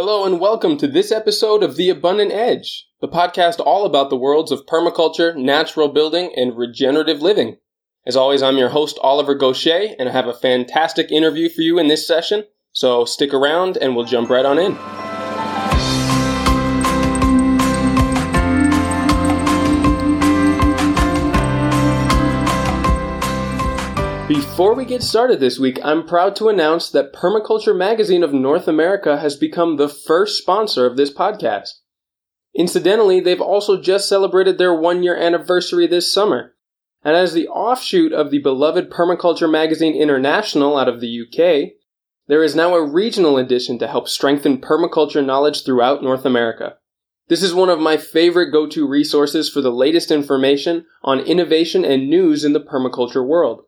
Hello and welcome to this episode of The Abundant Edge, the podcast all about the worlds of permaculture, natural building, and regenerative living. As always, I'm your host, Oliver Goshey, and I have a fantastic interview for you in this session, so stick around and we'll jump right on in. Before we get started this week, I'm proud to announce that Permaculture Magazine of North America has become the first sponsor of this podcast. Incidentally, they've also just celebrated their one year anniversary this summer. And as the offshoot of the beloved Permaculture Magazine International out of the UK, there is now a regional edition to help strengthen permaculture knowledge throughout North America. This is one of my favorite go to resources for the latest information on innovation and news in the permaculture world.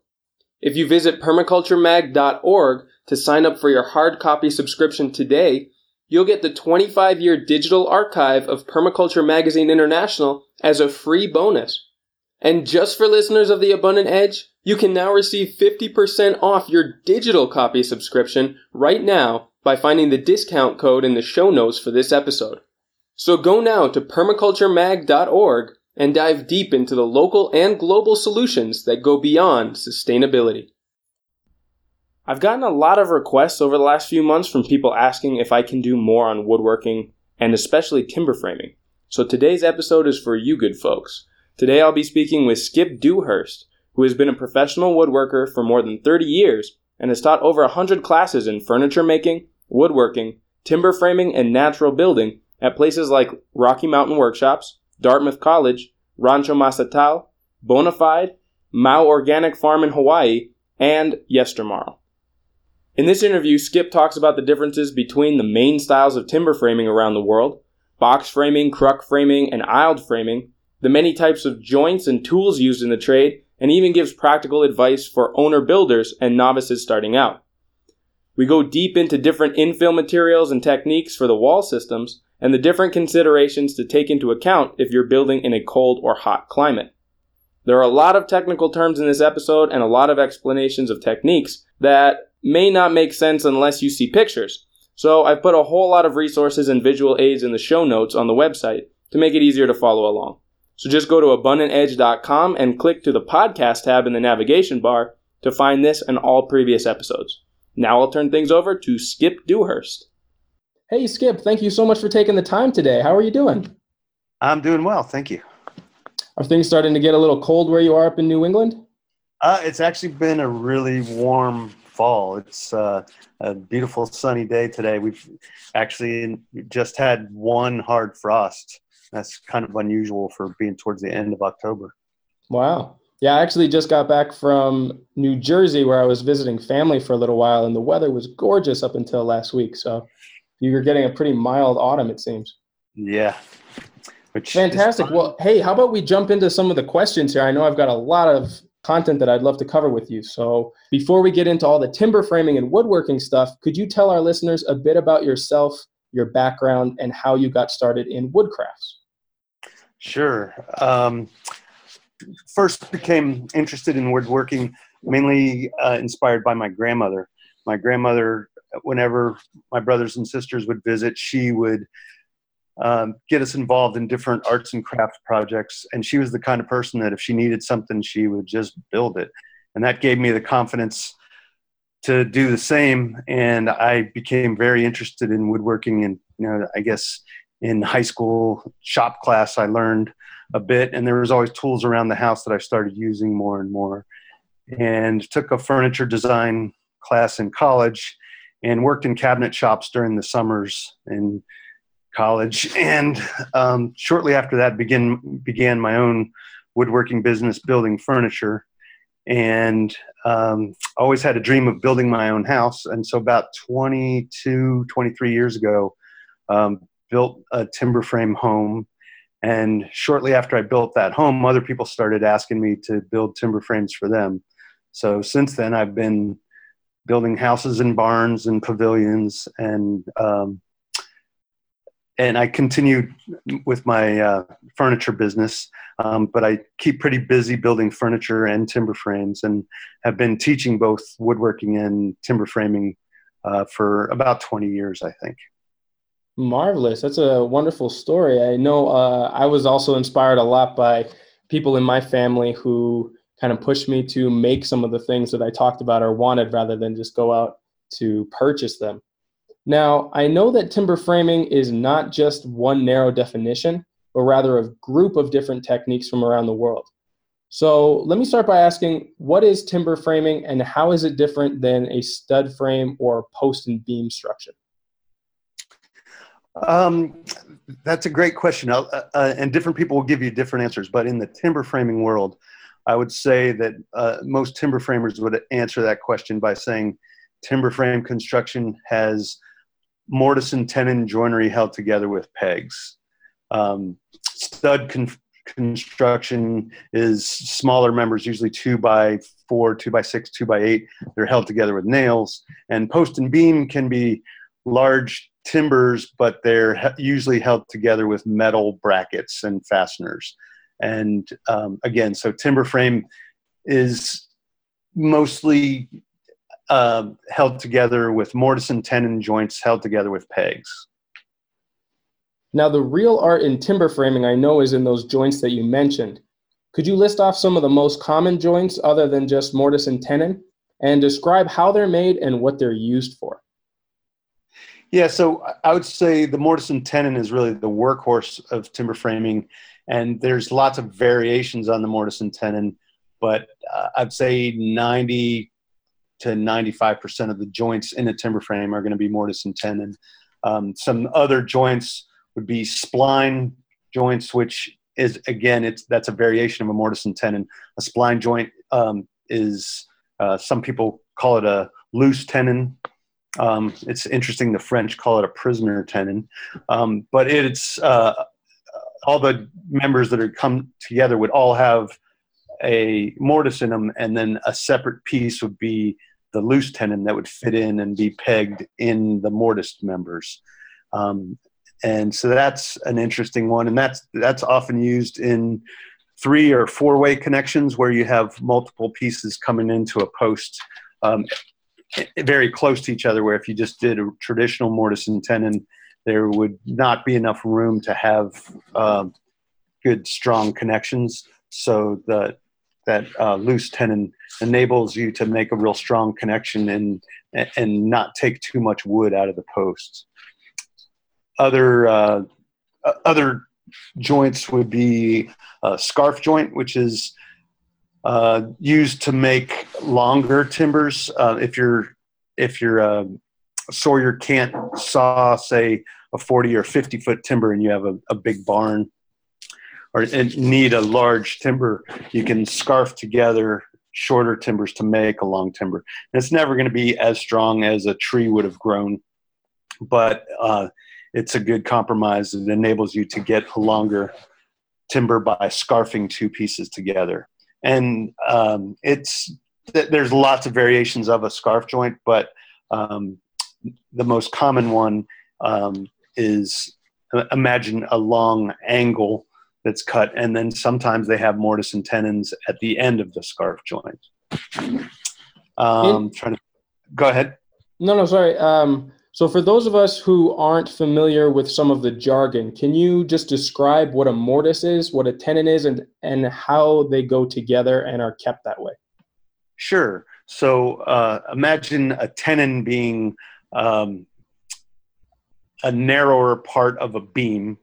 If you visit permaculturemag.org to sign up for your hard copy subscription today, you'll get the 25 year digital archive of Permaculture Magazine International as a free bonus. And just for listeners of The Abundant Edge, you can now receive 50% off your digital copy subscription right now by finding the discount code in the show notes for this episode. So go now to permaculturemag.org and dive deep into the local and global solutions that go beyond sustainability. I've gotten a lot of requests over the last few months from people asking if I can do more on woodworking and especially timber framing. So today's episode is for you good folks. Today I'll be speaking with Skip Dewhirst, who has been a professional woodworker for more than 30 years and has taught over 100 classes in furniture making, woodworking, timber framing, and natural building at places like Rocky Mountain Workshops, Dartmouth College, Rancho Mastatal, Bonafide, Mao Organic Farm in Hawaii, and Yestermorrow. In this interview, Skip talks about the differences between the main styles of timber framing around the world box framing, cruck framing, and aisled framing, the many types of joints and tools used in the trade, and even gives practical advice for owner builders and novices starting out. We go deep into different infill materials and techniques for the wall systems, and the different considerations to take into account if you're building in a cold or hot climate. There are a lot of technical terms in this episode and a lot of explanations of techniques that may not make sense unless you see pictures. So I've put a whole lot of resources and visual aids in the show notes on the website to make it easier to follow along. So just go to abundantedge.com and click to the podcast tab in the navigation bar to find this and all previous episodes. Now I'll turn things over to Skip Dewhirst. Hey, Skip, thank you so much for taking the time today. How are you doing? I'm doing well, thank you. Are things starting to get a little cold where you are up in New England? Uh, it's actually been a really warm fall. It's uh, a beautiful sunny day today. We've actually just had one hard frost. That's kind of unusual for being towards the end of October. Wow. Yeah, I actually just got back from New Jersey where I was visiting family for a little while, and the weather was gorgeous up until last week. So you're getting a pretty mild autumn, it seems. Yeah. Which Fantastic. Well, hey, how about we jump into some of the questions here? I know I've got a lot of content that I'd love to cover with you. So before we get into all the timber framing and woodworking stuff, could you tell our listeners a bit about yourself, your background, and how you got started in woodcrafts? Sure. Um, first became interested in woodworking mainly uh, inspired by my grandmother. My grandmother whenever my brothers and sisters would visit, she would um, get us involved in different arts and crafts projects. And she was the kind of person that if she needed something, she would just build it. And that gave me the confidence to do the same. And I became very interested in woodworking. And, you know, I guess in high school shop class, I learned a bit. And there was always tools around the house that I started using more and more. And took a furniture design class in college and worked in cabinet shops during the summers in college. And um, shortly after that, begin began my own woodworking business, building furniture, and um, always had a dream of building my own house. And so, about 22, 23 years ago, um, built a timber frame home. And shortly after I built that home, other people started asking me to build timber frames for them. So since then, I've been building houses and barns and pavilions and um, and I continued with my uh, furniture business, um, but I keep pretty busy building furniture and timber frames, and have been teaching both woodworking and timber framing uh, for about 20 years, I think. Marvelous. That's a wonderful story. I know uh, I was also inspired a lot by people in my family who kind of pushed me to make some of the things that I talked about or wanted rather than just go out to purchase them. Now, I know that timber framing is not just one narrow definition, but rather a group of different techniques from around the world. So let me start by asking what is timber framing and how is it different than a stud frame or post and beam structure? Um, that's a great question. Uh, uh, and different people will give you different answers. But in the timber framing world, I would say that uh, most timber framers would answer that question by saying timber frame construction has mortise and tenon joinery held together with pegs. Um, stud con- construction is smaller members, usually two by four, two by six, two by eight. They're held together with nails. And post and beam can be large timbers, but they're usually held together with metal brackets and fasteners. And um, again, so timber frame is mostly uh, held together with mortise and tenon joints held together with pegs. Now, the real art in timber framing I know is in those joints that you mentioned. Could you list off some of the most common joints other than just mortise and tenon and describe how they're made and what they're used for? Yeah, so I would say the mortise and tenon is really the workhorse of timber framing, and there's lots of variations on the mortise and tenon, but uh, I'd say 90 to 95% of the joints in a timber frame are going to be mortise and tenon. Um, some other joints would be spline joints, which is again, it's that's a variation of a mortise and tenon. A spline joint um, is uh, some people call it a loose tenon um, it's interesting the French call it a prisoner tenon, um, but it's uh, all the members that are come together would all have a mortise in them, and then a separate piece would be the loose tenon that would fit in and be pegged in the mortise members. Um, and so that's an interesting one, and that's that's often used in three or four way connections where you have multiple pieces coming into a post. Um, very close to each other. Where if you just did a traditional mortise and tenon, there would not be enough room to have uh, good strong connections. So the that uh, loose tenon enables you to make a real strong connection and and not take too much wood out of the posts. Other uh, other joints would be a scarf joint, which is uh, used to make longer timbers. Uh, if you're if you're um, sawyer can't saw say a 40 or 50 foot timber and you have a, a big barn or need a large timber, you can scarf together shorter timbers to make a long timber. And it's never going to be as strong as a tree would have grown, but uh, it's a good compromise. It enables you to get a longer timber by scarfing two pieces together and um, it's there's lots of variations of a scarf joint, but um, the most common one um, is uh, imagine a long angle that's cut, and then sometimes they have mortise and tenons at the end of the scarf joint. Um, trying to go ahead. No, no, sorry. Um, so, for those of us who aren't familiar with some of the jargon, can you just describe what a mortise is, what a tenon is, and, and how they go together and are kept that way? Sure. So, uh, imagine a tenon being um, a narrower part of a beam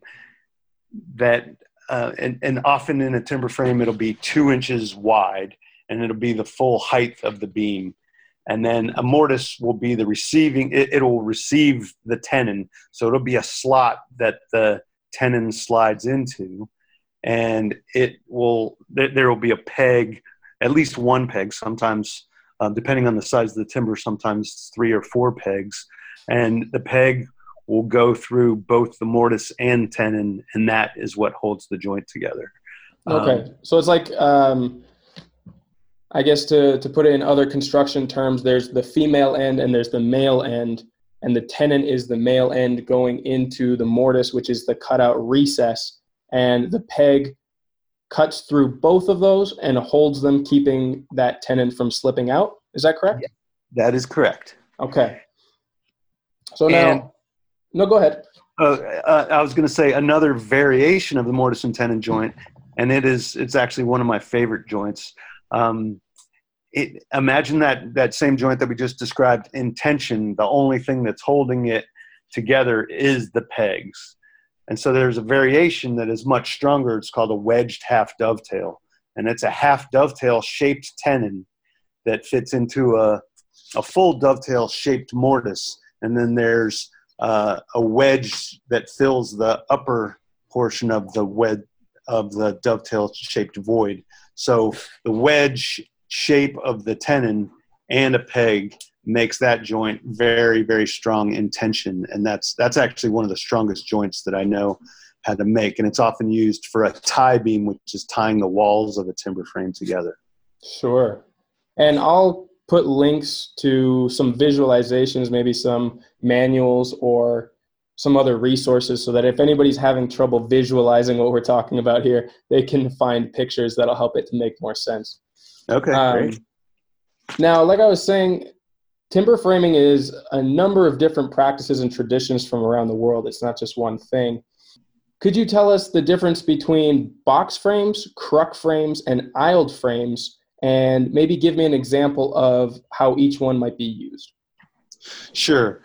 that, uh, and, and often in a timber frame, it'll be two inches wide and it'll be the full height of the beam. And then a mortise will be the receiving it, will receive the tenon. So it'll be a slot that the tenon slides into and it will there, will be a peg at least one peg sometimes um, depending on the size of the timber sometimes three or four pegs. And the peg will go through both the mortise and tenon and that is what holds the joint together. Okay. Um, so it's like um I guess to, to put it in other construction terms, there's the female end and there's the male end, and the tenon is the male end going into the mortise, which is the cutout recess, and the peg cuts through both of those and holds them, keeping that tenon from slipping out. Is that correct? Yeah, that is correct. Okay. So now, and, No, go ahead. Uh, uh, I was going to say another variation of the mortise and tenon joint, and it is it's actually one of my favorite joints. Um, it, imagine that that same joint that we just described in tension. The only thing that's holding it together is the pegs, and so there's a variation that is much stronger. It's called a wedged half dovetail, and it's a half dovetail shaped tenon that fits into a a full dovetail shaped mortise, and then there's uh, a wedge that fills the upper portion of the wedge of the dovetail shaped void. So the wedge shape of the tenon and a peg makes that joint very very strong in tension and that's that's actually one of the strongest joints that i know how to make and it's often used for a tie beam which is tying the walls of a timber frame together sure and i'll put links to some visualizations, maybe some manuals or some other resources so that if anybody's having trouble visualizing what we're talking about here, they can find pictures that'll help it to make more sense. Okay, um, great. Now, like I was saying, timber framing is a number of different practices and traditions from around the world. It's not just one thing. Could you tell us the difference between box frames, cruck frames, and aisled frames and maybe give me an example of how each one might be used. Sure.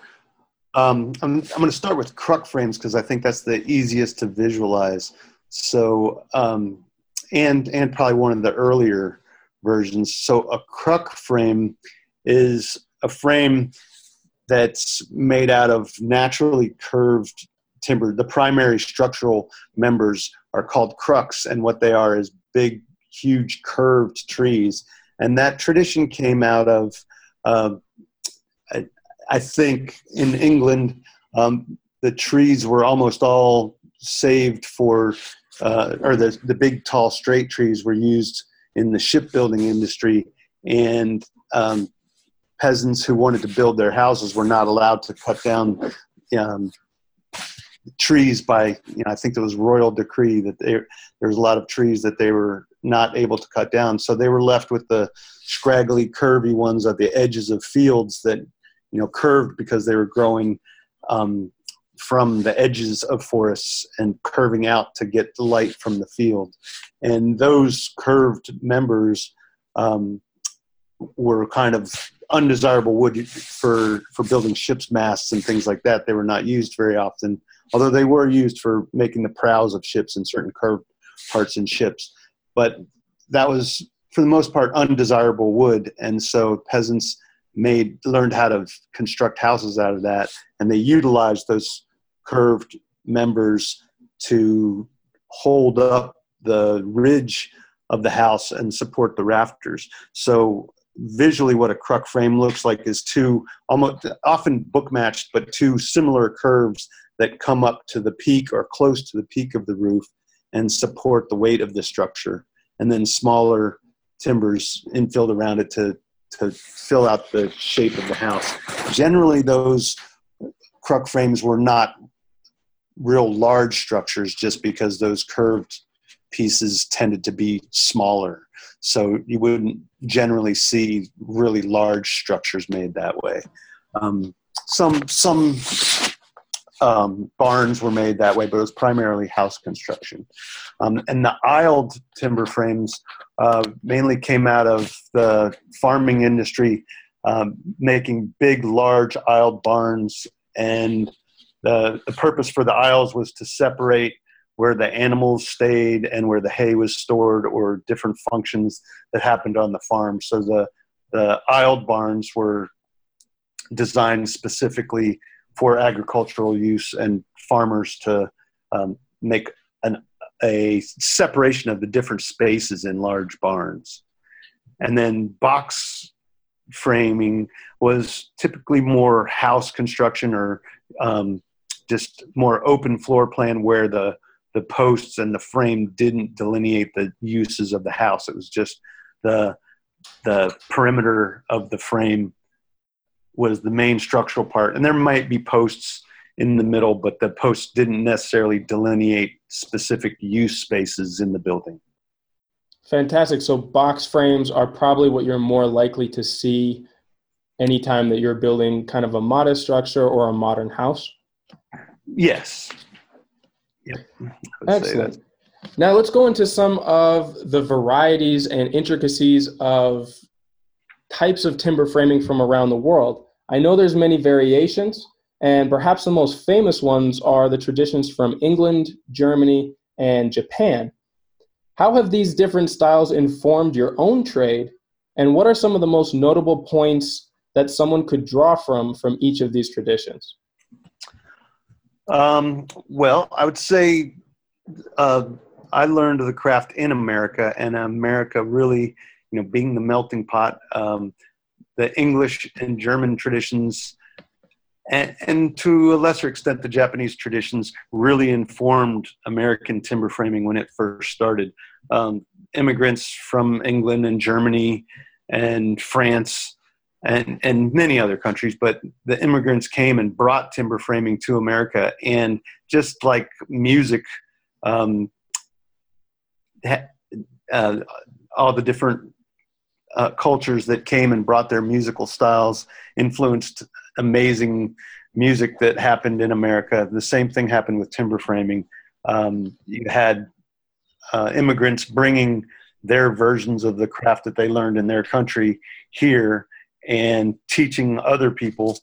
Um, I'm, I'm going to start with cruck frames because I think that's the easiest to visualize. So, um, and and probably one of the earlier versions. So, a cruck frame is a frame that's made out of naturally curved timber. The primary structural members are called crucks, and what they are is big huge curved trees. And that tradition came out of, uh, I, I, think, in England, um, the trees were almost all saved for, uh, or the, the big, tall, straight trees were used in the shipbuilding industry. And um, peasants who wanted to build their houses were not allowed to cut down um, trees by you know I think there was royal decree that there there was a lot of trees that they were not able to cut down. So they were left with the scraggly, curvy ones at the edges of fields that, you know, curved because they were growing um, from the edges of forests and curving out to get the light from the field. And those curved members um, were kind of undesirable wood for, for building ships' masts and things like that. They were not used very often, although they were used for making the prows of ships and certain curved parts in ships. But that was for the most part undesirable wood. And so peasants made learned how to construct houses out of that and they utilized those curved members to hold up the ridge of the house and support the rafters. So visually what a cruck frame looks like is two almost often book matched but two similar curves that come up to the peak or close to the peak of the roof and support the weight of the structure, and then smaller timbers infilled around it to to fill out the shape of the house. Generally, those cruck frames were not real large structures, just because those curved pieces tended to be smaller. So you wouldn't generally see really large structures made that way. Um, some some um, barns were made that way, but it was primarily house construction. Um, and the aisled timber frames uh, mainly came out of the farming industry, um, making big, large aisled barns. And the, the purpose for the aisles was to separate where the animals stayed and where the hay was stored or different functions that happened on the farm. So the, the aisled barns were designed specifically for agricultural use and farmers to um, make an, a separation of the different spaces in large barns. And then box framing was typically more house construction or um, just more open floor plan where the the posts and the frame didn't delineate the uses of the house. It was just the the perimeter of the frame was the main structural part, and there might be posts in the middle, but the posts didn't necessarily delineate specific use spaces in the building. Fantastic. So box frames are probably what you're more likely to see anytime that you're building kind of a modest structure or a modern house. Yes. Yep. Excellent. Now let's go into some of the varieties and intricacies of types of timber framing from around the world. I know there's many variations, and perhaps the most famous ones are the traditions from England, Germany, and Japan. How have these different styles informed your own trade, and what are some of the most notable points that someone could draw from from each of these traditions? Um, well, I would say uh, I learned the craft in America, and America really, you know, being the melting pot, um, the English and German traditions, and, and, to a lesser extent, the Japanese traditions really informed American timber framing when it first started. Um, immigrants from England and Germany and France and, and many other countries, but the immigrants came and brought timber framing to America. And just like music, um, uh, all the different uh, cultures that came and brought their musical styles influenced amazing music that happened in America. The same thing happened with timber framing. Um, you had uh, immigrants bringing their versions of the craft that they learned in their country here and teaching other people.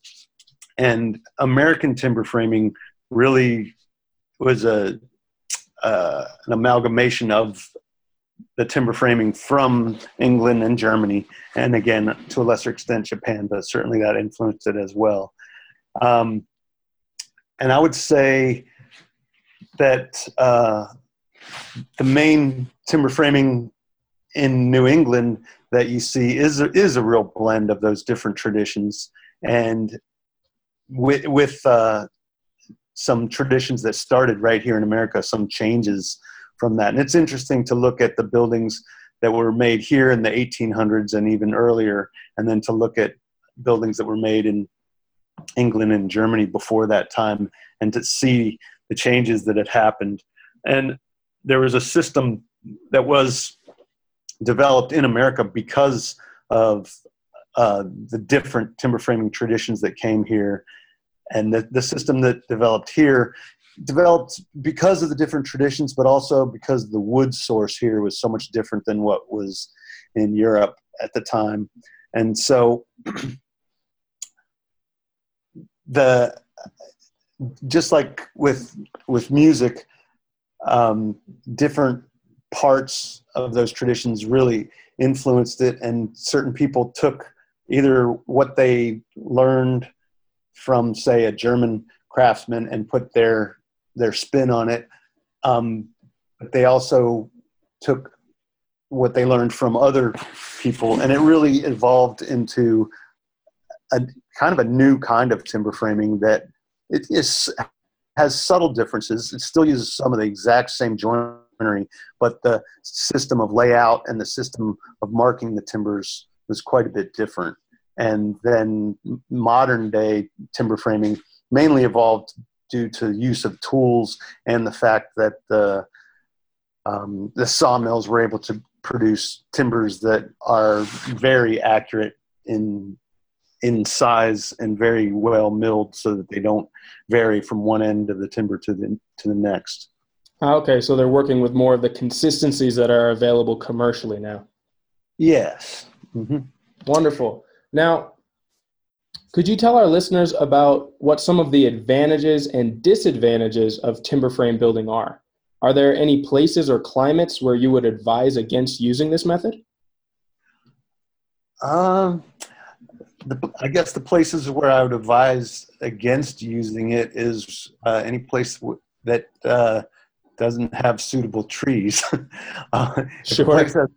And American timber framing really was a uh, an amalgamation of the timber framing from England and Germany, and again to a lesser extent Japan, but certainly that influenced it as well. Um, and I would say that uh, the main timber framing in New England that you see is a, is a real blend of those different traditions, and with with uh, some traditions that started right here in America, some changes from that. And it's interesting to look at the buildings that were made here in the 1800s and even earlier, and then to look at buildings that were made in England and Germany before that time, and to see the changes that had happened. And there was a system that was developed in America because of uh, the different timber framing traditions that came here. And the, the system that developed here developed because of the different traditions, but also because the wood source here was so much different than what was in Europe at the time. And so the just like with with music, um, different parts of those traditions really influenced it, and certain people took either what they learned from, say, a German craftsman and put their their spin on it. Um, but they also took what they learned from other people, and it really evolved into a kind of a new kind of timber framing that it is has subtle differences. It still uses some of the exact same joinery but the system of layout and the system of marking the timbers was quite a bit different. And then modern day timber framing mainly evolved due to use of tools and the fact that the um, the sawmills were able to produce timbers that are very accurate in in size and very well milled so that they don't vary from one end of the timber to the to the next. Ah, okay, so they're working with more of the consistencies that are available commercially now. Yes. Mm-hmm. Wonderful. Now, could you tell our listeners about what some of the advantages and disadvantages of timber frame building are? Are there any places or climates where you would advise against using this method? Um, the, I guess the places where I would advise against using it is uh, any place w- that uh, doesn't have suitable trees. uh, sure. Has, has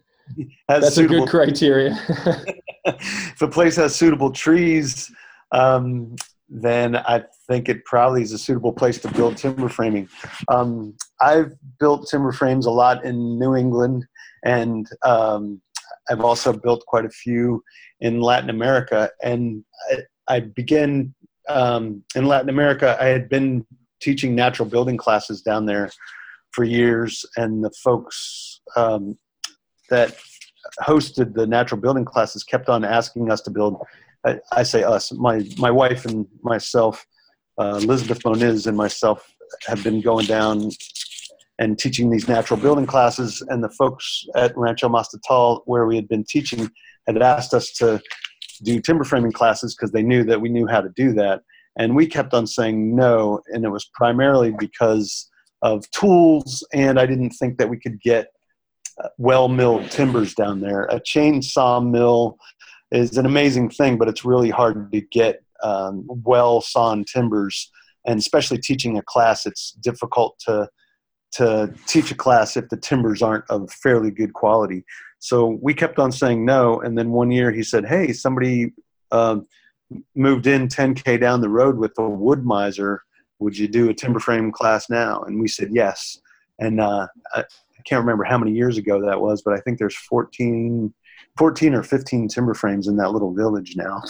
That's suitable, a good criteria. if a place has suitable trees, um, then I think it probably is a suitable place to build timber framing. Um, I've built timber frames a lot in New England, and um, I've also built quite a few in Latin America. And I, I began um, in Latin America. I had been teaching natural building classes down there for years, and the folks um, that hosted the natural building classes kept on asking us to build. I, I say us, my my wife and myself uh, Elizabeth Moniz and myself have been going down and teaching these natural building classes, and the folks at Rancho Mastatal, where we had been teaching, had asked us to do timber framing classes because they knew that we knew how to do that. And we kept on saying no, and it was primarily because of tools, and I didn't think that we could get uh, well milled timbers down there. A chainsaw mill is an amazing thing, but it's really hard to get um, well sawn timbers. And especially teaching a class, it's difficult to to teach a class if the timbers aren't of fairly good quality. So we kept on saying no. And then one year he said, Hey, somebody um, moved in 10K down the road with a Wood-Mizer. Would you do a timber frame class now? And we said yes. And uh, I, can't remember how many years ago that was, but I think there's 14, 14 or 15 timber frames in that little village now.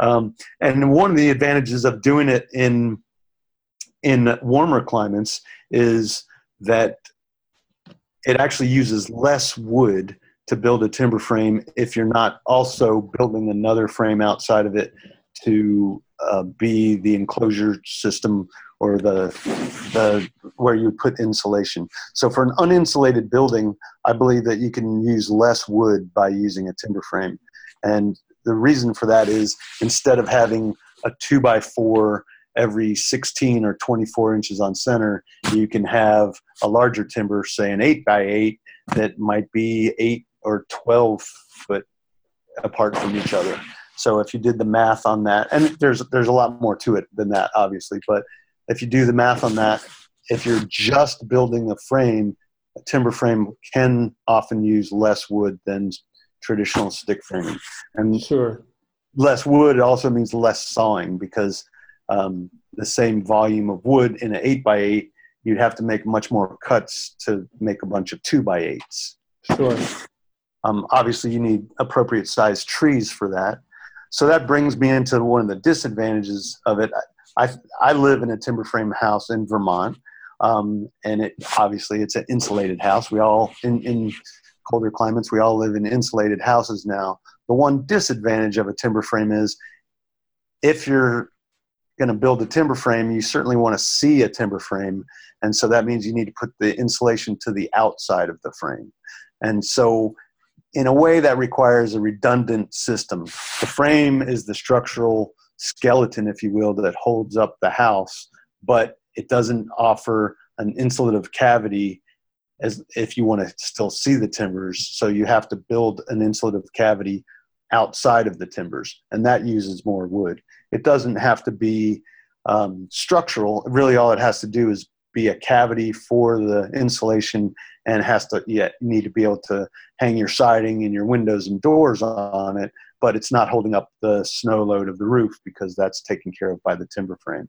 Um, and one of the advantages of doing it in in warmer climates is that it actually uses less wood to build a timber frame if you're not also building another frame outside of it to uh, be the enclosure system or the the where you put insulation. So for an uninsulated building, I believe that you can use less wood by using a timber frame, and the reason for that is instead of having a two by four every 16 or 24 inches on center, you can have a larger timber, say an 8 by 8 that might be 8 or 12 foot apart from each other. So if you did the math on that, and there's there's a lot more to it than that, obviously, but if you do the math on that, if you're just building a frame, a timber frame can often use less wood than traditional stick framing. And sure. less wood also means less sawing because um, the same volume of wood in an eight by eight, you'd have to make much more cuts to make a bunch of two by eights. Sure. Um, obviously, you need appropriate sized trees for that. So that brings me into one of the disadvantages of it. I, I live in a timber frame house in Vermont, um, and it obviously it's an insulated house. We all in, in colder climates we all live in insulated houses now. The one disadvantage of a timber frame is if you're going to build a timber frame, you certainly want to see a timber frame. And so that means you need to put the insulation to the outside of the frame. And so, in a way, that requires a redundant system. The frame is the structural skeleton, if you will, that holds up the house, but it doesn't offer an insulative cavity as if you want to still see the timbers. So you have to build an insulative cavity outside of the timbers, and that uses more wood. It doesn't have to be um, structural. Really, all it has to do is be a cavity for the insulation, and has to yeah, need to be able to hang your siding and your windows and doors on it. But it's not holding up the snow load of the roof because that's taken care of by the timber frame.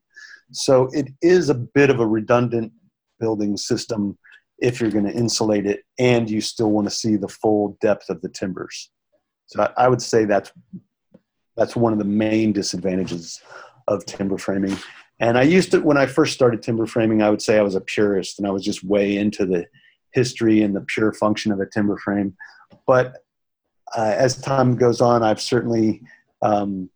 So it is a bit of a redundant building system if you're going to insulate it and you still want to see the full depth of the timbers. So I, would say that's that's one of the main disadvantages of timber framing. And I used to when I first started timber framing, I would say I was a purist and I was just way into the history and the pure function of a timber frame. But uh, as time goes on, I've certainly um,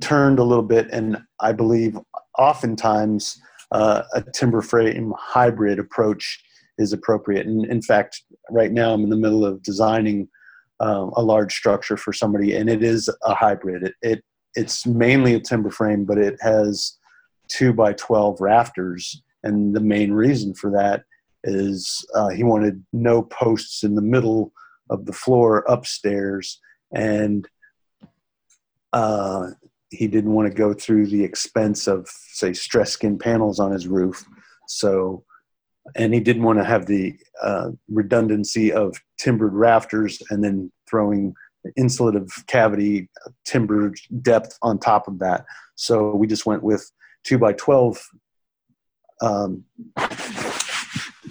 turned a little bit, and I believe oftentimes uh, a timber frame hybrid approach is appropriate. And in fact, right now I'm in the middle of designing um, a large structure for somebody, and it is a hybrid. It, it it's mainly a timber frame, but it has two by twelve rafters, and the main reason for that is uh, he wanted no posts in the middle of the floor upstairs, and uh, he didn't want to go through the expense of say stress skin panels on his roof. So and he didn't want to have the uh, redundancy of timbered rafters and then throwing insulative cavity timber depth on top of that. So we just went with two by twelve, um,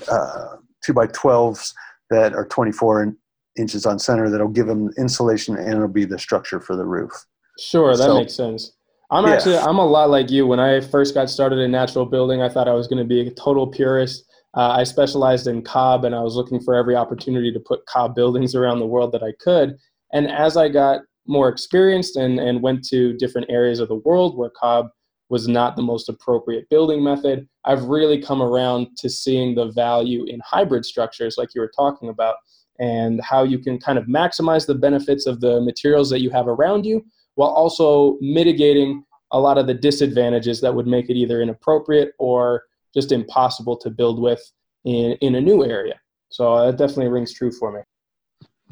uh, two by twelves that are twenty four inches on center. That'll give them insulation and it'll be the structure for the roof. Sure, that so, makes sense. I'm yeah. actually I'm a lot like you. When I first got started in natural building, I thought I was going to be a total purist uh, I specialized in cob and I was looking for every opportunity to put cob buildings around the world that I could. And as I got more experienced and, and went to different areas of the world where cob was not the most appropriate building method. I've really come around to seeing the value in hybrid structures, like you were talking about, and how you can kind of maximize the benefits of the materials that you have around you while also mitigating a lot of the disadvantages that would make it either inappropriate or just impossible to build with in, in a new area. So uh, that definitely rings true for me.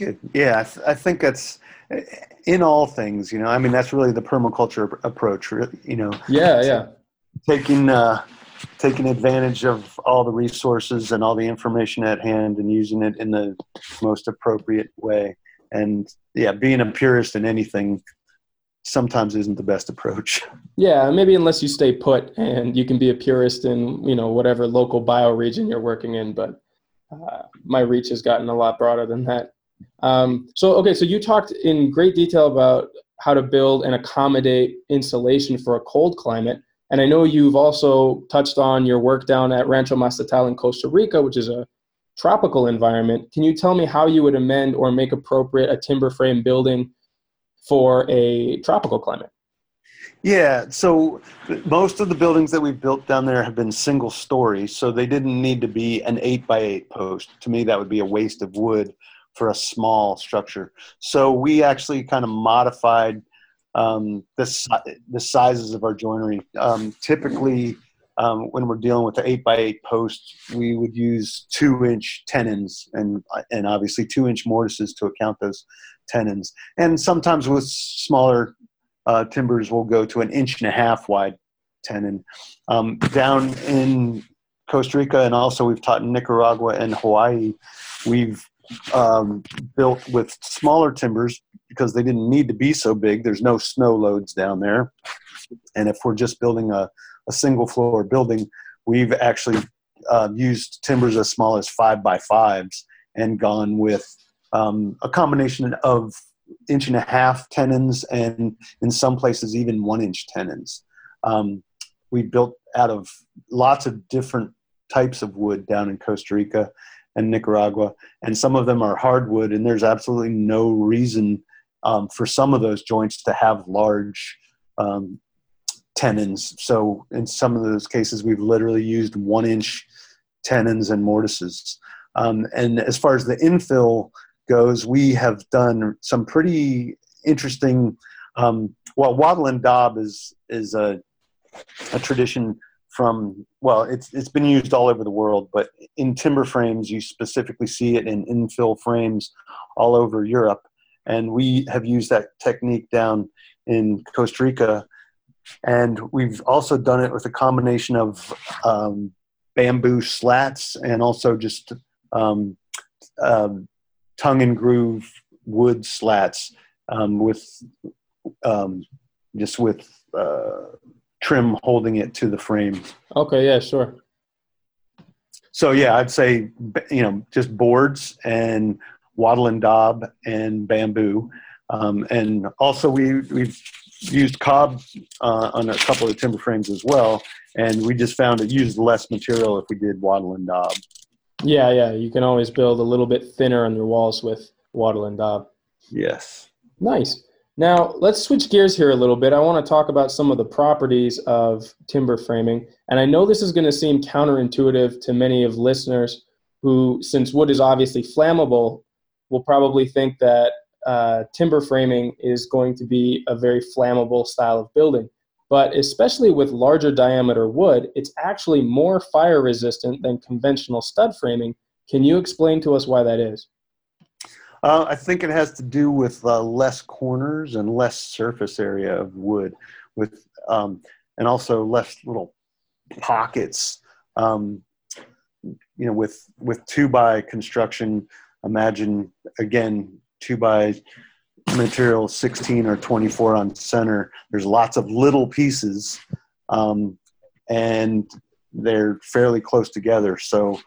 Good. Yeah, I, th- I think that's in all things. You know, I mean, that's really the permaculture approach. You know. Yeah, yeah. Taking uh, taking advantage of all the resources and all the information at hand and using it in the most appropriate way. And yeah, being a purist in anything sometimes isn't the best approach. Yeah, maybe unless you stay put and you can be a purist in you know whatever local bioregion you're working in. But uh, my reach has gotten a lot broader than that. Um, so okay, so you talked in great detail about how to build and accommodate insulation for a cold climate. And I know you've also touched on your work down at Rancho Mastatal in Costa Rica, which is a tropical environment. Can you tell me how you would amend or make appropriate a timber frame building for a tropical climate? Yeah, so most of the buildings that we've built down there have been single story, so they didn't need to be an eight by eight post. To me, that would be a waste of wood for a small structure. So we actually kind of modified um, the, the sizes of our joinery. Um, typically, um, when we're dealing with the eight by eight post, we would use two inch tenons and and obviously two inch mortises to account those tenons. And sometimes with smaller uh, timbers, we'll go to an inch and a half wide tenon. Um, down in Costa Rica, and also we've taught in Nicaragua and Hawaii, we've um, built with smaller timbers because they didn't need to be so big. There's no snow loads down there. And if we're just building a, a single floor building, we've actually uh, used timbers as small as five by fives and gone with um, a combination of inch and a half tenons and in some places even one inch tenons. Um, we built out of lots of different types of wood down in Costa Rica and Nicaragua, and some of them are hardwood, and there's absolutely no reason um, for some of those joints to have large um, tenons. So in some of those cases, we've literally used one inch tenons and mortises. Um, and as far as the infill goes, we have done some pretty interesting. Um, well, wattle and daub is is a, a tradition from well it's it's been used all over the world but in timber frames you specifically see it in infill frames all over Europe. And we have used that technique down in Costa Rica. And we've also done it with a combination of um, bamboo slats and also just um, um, tongue and groove wood slats um, with um, just with uh, trim holding it to the frame. Okay, yeah, sure. So yeah, I'd say you know just boards and wattle and daub and bamboo, um, and also we we've used cob uh, on a couple of timber frames as well, and we just found it used less material if we did wattle and daub. Yeah, yeah, you can always build a little bit thinner on your walls with wattle and daub. Yes. Nice. Now, let's switch gears here a little bit. I want to talk about some of the properties of timber framing. And I know this is going to seem counterintuitive to many of listeners who, since wood is obviously flammable, will probably think that uh, timber framing is going to be a very flammable style of building. But especially with larger diameter wood, it's actually more fire resistant than conventional stud framing. Can you explain to us why that is? Uh, I think it has to do with uh, less corners and less surface area of wood, with um, and also less little pockets. Um, you know, with with two by construction, imagine again two by material 16 or 24 on center. There's lots of little pieces, um, and they're fairly close together. So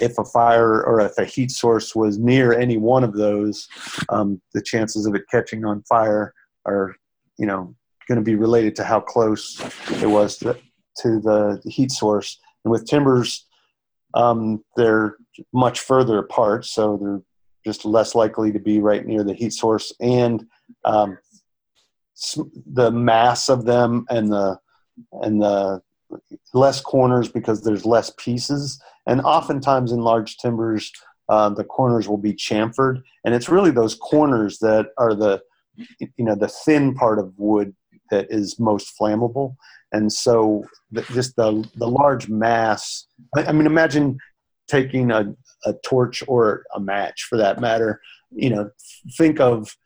if a fire or if a heat source was near any one of those, um, the chances of it catching on fire are, you know, going to be related to how close it was to, to the, heat source. And with timbers, um, they're much further apart, so they're just less likely to be right near the heat source. And um, the mass of them and the and the less corners because there's less pieces. And oftentimes in large timbers, uh, the corners will be chamfered, and it's really those corners that are the you know the thin part of wood that is most flammable. And so the, just the the large mass. I, I mean, imagine taking a, a torch or a match for that matter. You know, think of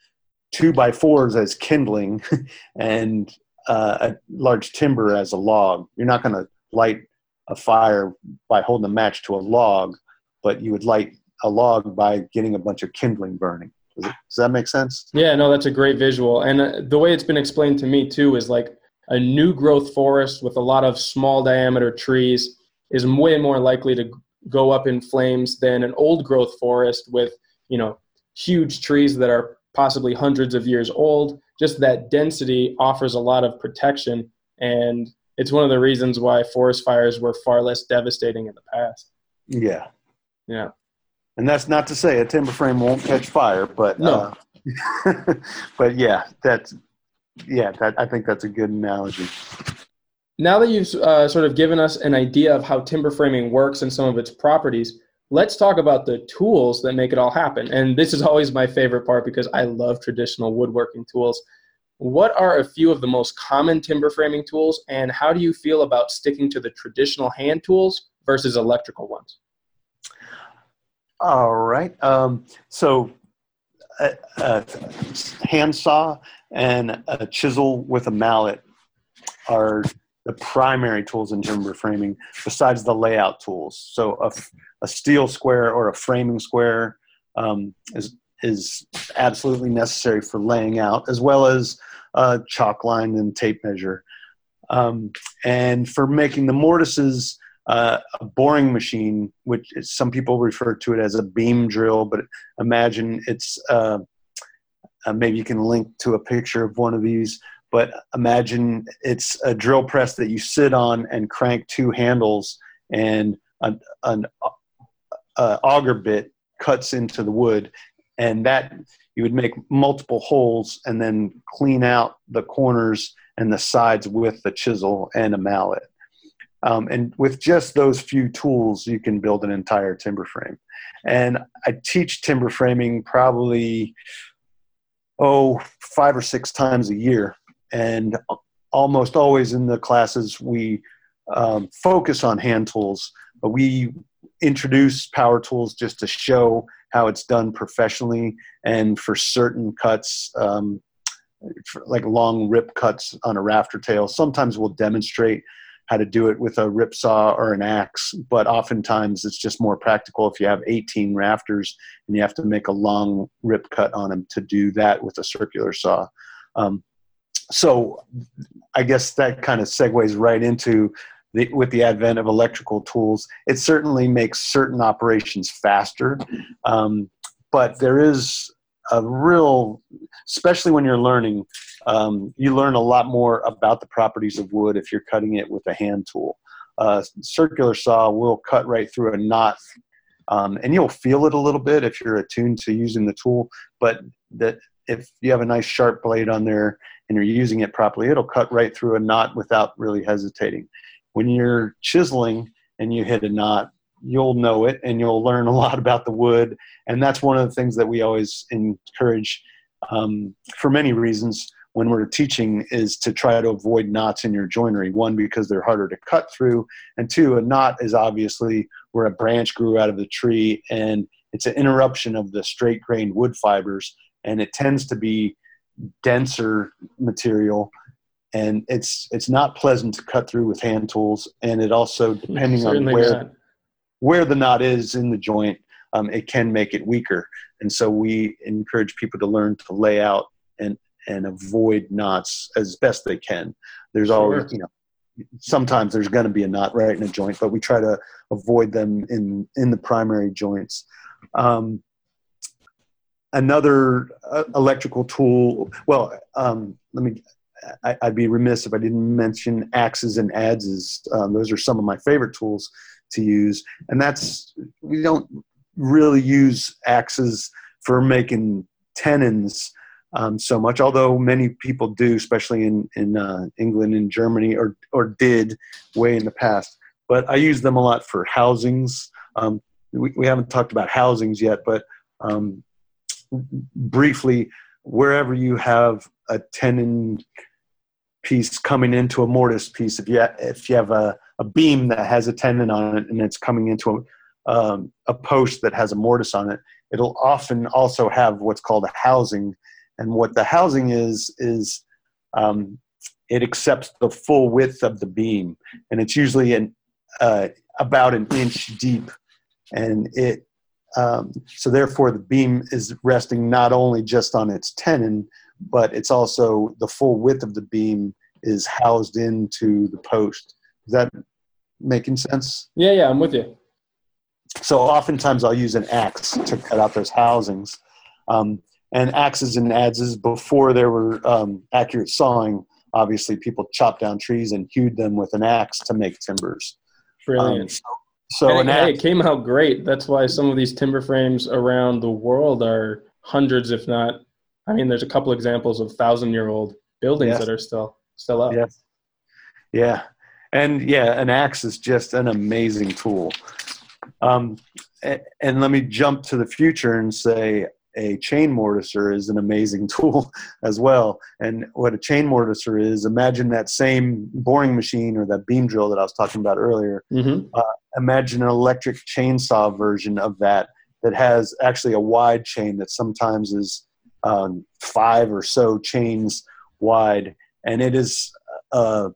two by fours as kindling and uh, a large timber as a log. You're not going to light a fire by holding a match to a log, but you would light a log by getting a bunch of kindling burning. Does, it, does that make sense? Yeah, no, that's a great visual. And uh, the way it's been explained to me too is like a new growth forest with a lot of small diameter trees is way more likely to go up in flames than an old growth forest with, you know, huge trees that are possibly hundreds of years old. Just that density offers a lot of protection and it's one of the reasons why forest fires were far less devastating in the past. Yeah. Yeah. And that's not to say a timber frame won't catch fire, but no. Uh, but yeah, that's yeah, that, I think that's a good analogy. Now that you've uh, sort of given us an idea of how timber framing works and some of its properties, let's talk about the tools that make it all happen. And this is always my favorite part because I love traditional woodworking tools. What are a few of the most common timber framing tools, and how do you feel about sticking to the traditional hand tools versus electrical ones? All right. Um, so, a, a, handsaw and a chisel with a mallet are the primary tools in timber framing, besides the layout tools. So, a, a steel square or a framing square um, is is absolutely necessary for laying out, as well as uh, chalk line and tape measure. Um, and for making the mortises, uh, a boring machine, which is, some people refer to it as a beam drill, but imagine it's uh, uh, maybe you can link to a picture of one of these. But imagine it's a drill press that you sit on and crank two handles, and an, an uh, auger bit cuts into the wood, and that you would make multiple holes and then clean out the corners and the sides with the chisel and a mallet. Um, and with just those few tools, you can build an entire timber frame. And I teach timber framing probably, oh, five or six times a year. And almost always in the classes, we um, focus on hand tools, but we introduce power tools just to show how it's done professionally and for certain cuts um, for like long rip cuts on a rafter tail. Sometimes we'll demonstrate how to do it with a rip saw or an axe but oftentimes it's just more practical if you have 18 rafters and you have to make a long rip cut on them to do that with a circular saw. Um, so i guess that kind of segues right into the, with the advent of electrical tools, it certainly makes certain operations faster. Um, but there is a real, especially when you're learning, um, you learn a lot more about the properties of wood if you're cutting it with a hand tool. Uh, circular saw will cut right through a knot, um, and you'll feel it a little bit if you're attuned to using the tool. But that if you have a nice sharp blade on there and you're using it properly, it'll cut right through a knot without really hesitating when you're chiseling and you hit a knot, you'll know it and you'll learn a lot about the wood. And that's one of the things that we always encourage um, for many reasons when we're teaching is to try to avoid knots in your joinery. One, because they're harder to cut through, and two, a knot is obviously where a branch grew out of the tree and it's an interruption of the straight grained wood fibers, and it tends to be denser material and it's it's not pleasant to cut through with hand tools and it also depending on where not. where the knot is in the joint um, it can make it weaker and so we encourage people to learn to lay out and and avoid knots as best they can there's sure. always you know sometimes there's going to be a knot right in a joint but we try to avoid them in in the primary joints um, another uh, electrical tool well um, let me I, would be remiss if I didn't mention axes and adzes. Um, those are some of my favorite tools to use, and that's we don't really use axes for making tenons um, so much, although many people do, especially in in uh, England and Germany, or or did way in the past. But I use them a lot for housings. Um, we, we haven't talked about housings yet, but um, briefly, wherever you have a tenon piece coming into a mortise piece, if you if you have a, a beam that has a tenon on it and it's coming into a, um, a post that has a mortise on it, it'll often also have what's called a housing. And what the housing is is um, it accepts the full width of the beam, and it's usually an uh, about an inch deep, and it um, so therefore the beam is resting not only just on its tenon, but it's also the full width of the beam is housed into the post. Is that making sense? Yeah, yeah, I'm with you. So oftentimes I'll use an axe to cut out those housings. Um, and axes and adzes, before there were um, accurate sawing, obviously people chopped down trees and hewed them with an axe to make timbers. Brilliant. Um, so, so and, it, it came out great. That's why some of these timber frames around the world are hundreds, if not, I mean, there's a couple examples of thousand year old buildings yes. that are still still up. Yes. Yeah. And yeah, an axe is just an amazing tool. Um, and let me jump to the future and say a chain mortiser is an amazing tool as well. And what a chain mortiser is, imagine that same boring machine or that beam drill that I was talking about earlier. Mm-hmm. Uh, imagine an electric chainsaw version of that that has actually a wide chain that sometimes is um, five or so chains wide, and it is. Uh,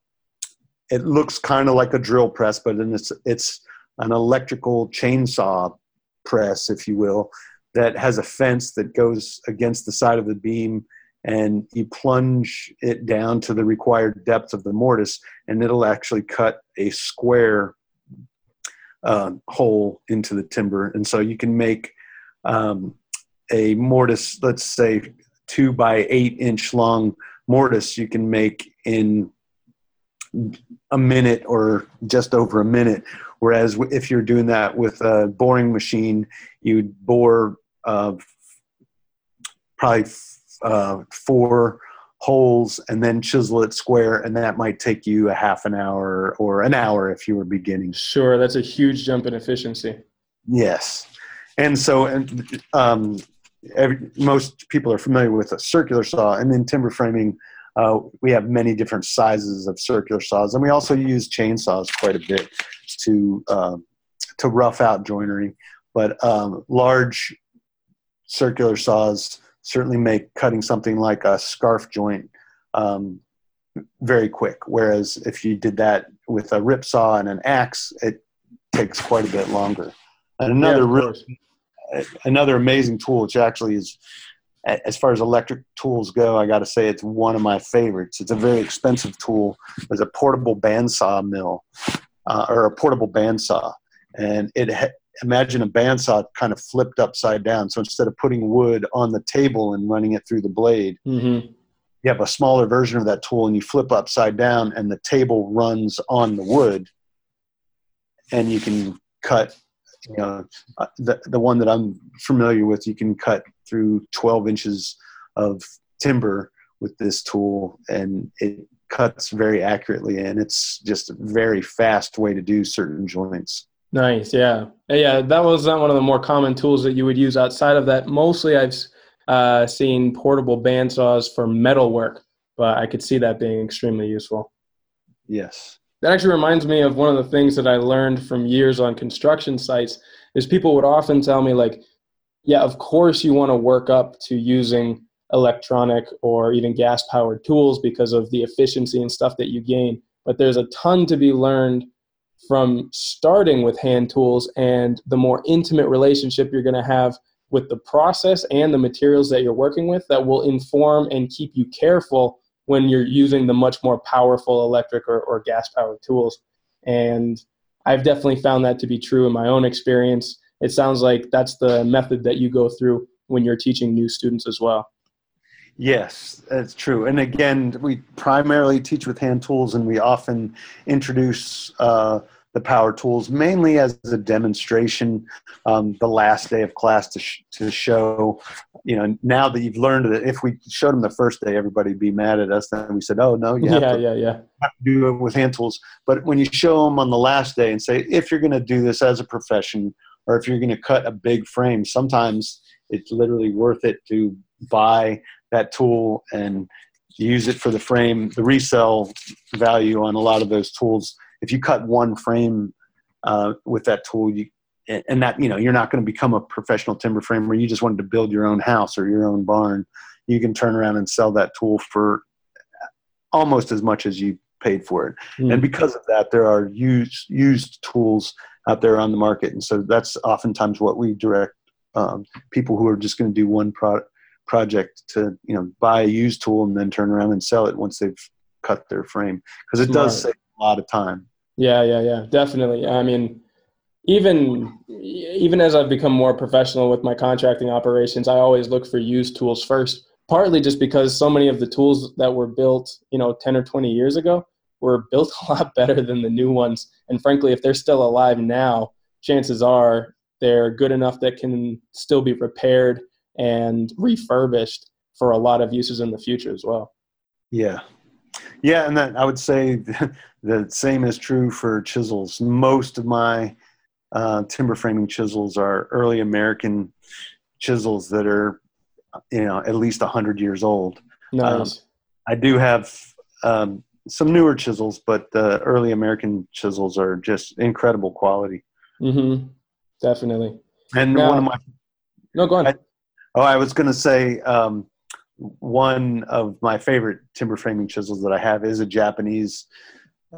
it looks kind of like a drill press, but then it's it's an electrical chainsaw press, if you will, that has a fence that goes against the side of the beam and you plunge it down to the required depth of the mortise and it'll actually cut a square uh, hole into the timber and so you can make um, a mortise let's say two by eight inch long mortise you can make in a minute or just over a minute. Whereas if you're doing that with a boring machine you'd bore uh, probably uh, four holes and then chisel it square and that might take you a half an hour or an hour if you were beginning. Sure that's a huge jump in efficiency. Yes. And so and um, every, most people are familiar with a circular saw and in timber framing uh, we have many different sizes of circular saws and we also use chainsaws quite a bit to uh, to rough out joinery but um, large circular saws certainly make cutting something like a scarf joint um, very quick. Whereas if you did that with a rip saw and an axe, it takes quite a bit longer. And another yeah, another amazing tool, which actually is as far as electric tools go, I got to say it's one of my favorites. It's a very expensive tool. There's a portable bandsaw mill uh, or a portable bandsaw, and it imagine a bandsaw kind of flipped upside down. So instead of putting wood on the table and running it through the blade, mm-hmm. you have a smaller version of that tool and you flip upside down and the table runs on the wood and you can cut you know uh, the, the one that i'm familiar with you can cut through 12 inches of timber with this tool and it cuts very accurately and it's just a very fast way to do certain joints Nice. Yeah. Yeah. That was not one of the more common tools that you would use outside of that. Mostly I've uh, seen portable bandsaws for metal work, but I could see that being extremely useful. Yes. That actually reminds me of one of the things that I learned from years on construction sites is people would often tell me like, yeah, of course you want to work up to using electronic or even gas powered tools because of the efficiency and stuff that you gain. But there's a ton to be learned from starting with hand tools and the more intimate relationship you're going to have with the process and the materials that you're working with that will inform and keep you careful when you're using the much more powerful electric or, or gas powered tools. And I've definitely found that to be true in my own experience. It sounds like that's the method that you go through when you're teaching new students as well. Yes, that's true. And again, we primarily teach with hand tools, and we often introduce uh, the power tools mainly as a demonstration um, the last day of class to, sh- to show you know now that you've learned that if we showed them the first day everybody'd be mad at us then we said oh no you have, yeah to, yeah yeah. have to do it with hand tools. But when you show them on the last day and say if you're going to do this as a profession or if you're going to cut a big frame sometimes it's literally worth it to buy that tool and use it for the frame the resale value on a lot of those tools if you cut one frame uh, with that tool, you and that you know you're not going to become a professional timber framer. You just wanted to build your own house or your own barn. You can turn around and sell that tool for almost as much as you paid for it. Mm. And because of that, there are used used tools out there on the market, and so that's oftentimes what we direct um, people who are just going to do one product project to you know buy a used tool and then turn around and sell it once they've cut their frame because it Smart. does save a lot of time. Yeah, yeah, yeah, definitely. I mean, even even as I've become more professional with my contracting operations, I always look for used tools first. Partly just because so many of the tools that were built, you know, 10 or 20 years ago were built a lot better than the new ones. And frankly, if they're still alive now, chances are they're good enough that can still be repaired and refurbished for a lot of uses in the future as well. Yeah, yeah, and then I would say the same is true for chisels. Most of my uh, timber framing chisels are early American chisels that are, you know, at least hundred years old. Nice. Um, I do have um, some newer chisels, but the early American chisels are just incredible quality. Mm-hmm. Definitely. And now, one of my no, go on. I, oh, I was going to say um, one of my favorite timber framing chisels that I have is a Japanese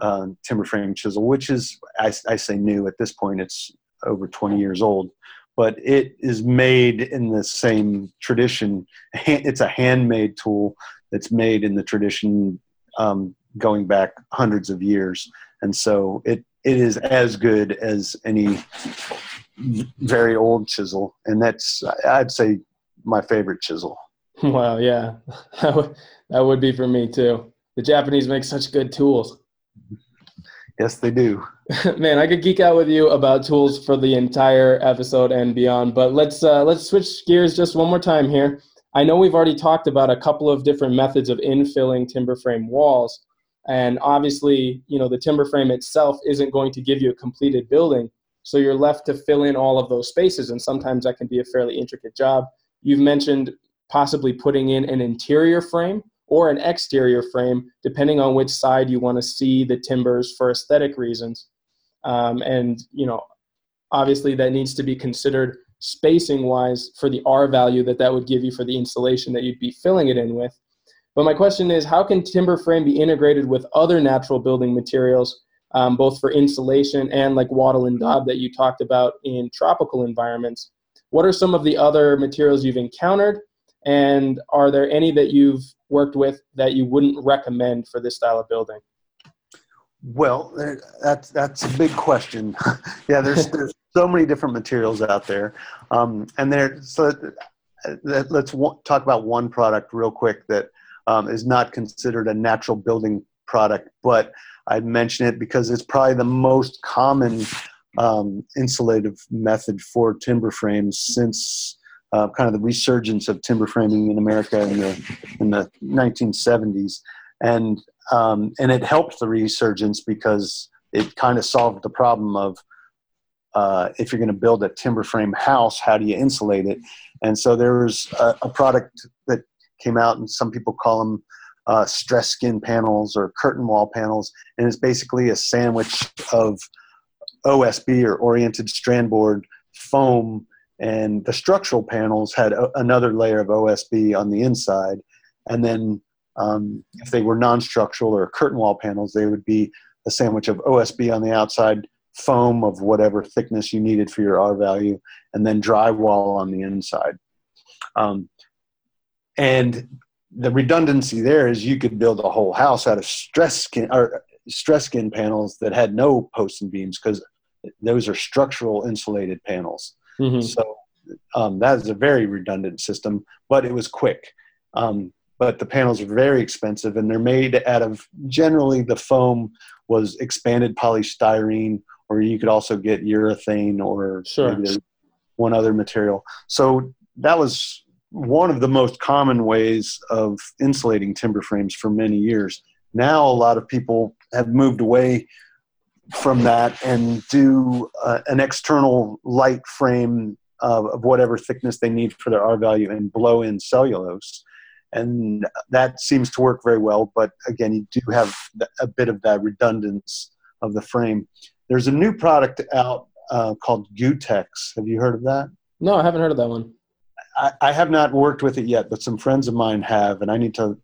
uh, timber frame chisel, which is, I, I, say new at this point, it's over 20 years old, but it is made in the same tradition. It's a handmade tool that's made in the tradition um, going back hundreds of years. And so it, it is as good as any very old chisel. And that's, I'd say, my favorite chisel. Wow, yeah, that would be for me too. The Japanese make such good tools. Yes, they do. Man, I could geek out with you about tools for the entire episode and beyond, but let's uh, let's switch gears just one more time here. I know we've already talked about a couple of different methods of infilling timber frame walls, and obviously, you know, the timber frame itself isn't going to give you a completed building, so you're left to fill in all of those spaces, and sometimes that can be a fairly intricate job. You've mentioned possibly putting in an interior frame or an exterior frame, depending on which side you want to see the timbers for aesthetic reasons. Um, and, you know, obviously that needs to be considered spacing wise for the R value that that would give you for the insulation that you'd be filling it in with. But my question is, how can timber frame be integrated with other natural building materials, um, both for insulation and like wattle and daub that you talked about in tropical environments? What are some of the other materials you've encountered? And are there any that you've worked with that you wouldn't recommend for this style of building? Well, that's that's a big question. yeah, there's there's so many different materials out there, um, and there. So let's talk about one product real quick that um, is not considered a natural building product, but I'd mention it because it's probably the most common um, insulative method for timber frames since uh, kind of the resurgence of timber framing in America in the in the 1970s, and um, and it helped the resurgence because it kind of solved the problem of uh, if you're going to build a timber frame house, how do you insulate it? And so there was a, a product that came out, and some people call them uh, stress skin panels or curtain wall panels, and it's basically a sandwich of OSB or oriented strand board foam and the structural panels had a, another layer of OSB on the inside, and then um, if they were non-structural or curtain wall panels, they would be a sandwich of OSB on the outside, foam of whatever thickness you needed for your R value, and then drywall on the inside. Um, and the redundancy there is you could build a whole house out of stress skin or stress skin panels that had no posts and beams because those are structural insulated panels. Mm-hmm. So um, that is a very redundant system, but it was quick. Um, but the panels are very expensive and they're made out of generally the foam was expanded polystyrene or you could also get urethane or Sure. one other material. So that was one of the most common ways of insulating timber frames for many years. Now a lot of people have moved away from that and do uh, an external light frame of, of whatever thickness they need for their R value and blow in cellulose. And that seems to work very well. But again, you do have a bit of that redundance of the frame. There's a new product out uh, called Gutex. Have you heard of that? No, I haven't heard of that one. I, I have not worked with it yet, but some friends of mine have, and I need to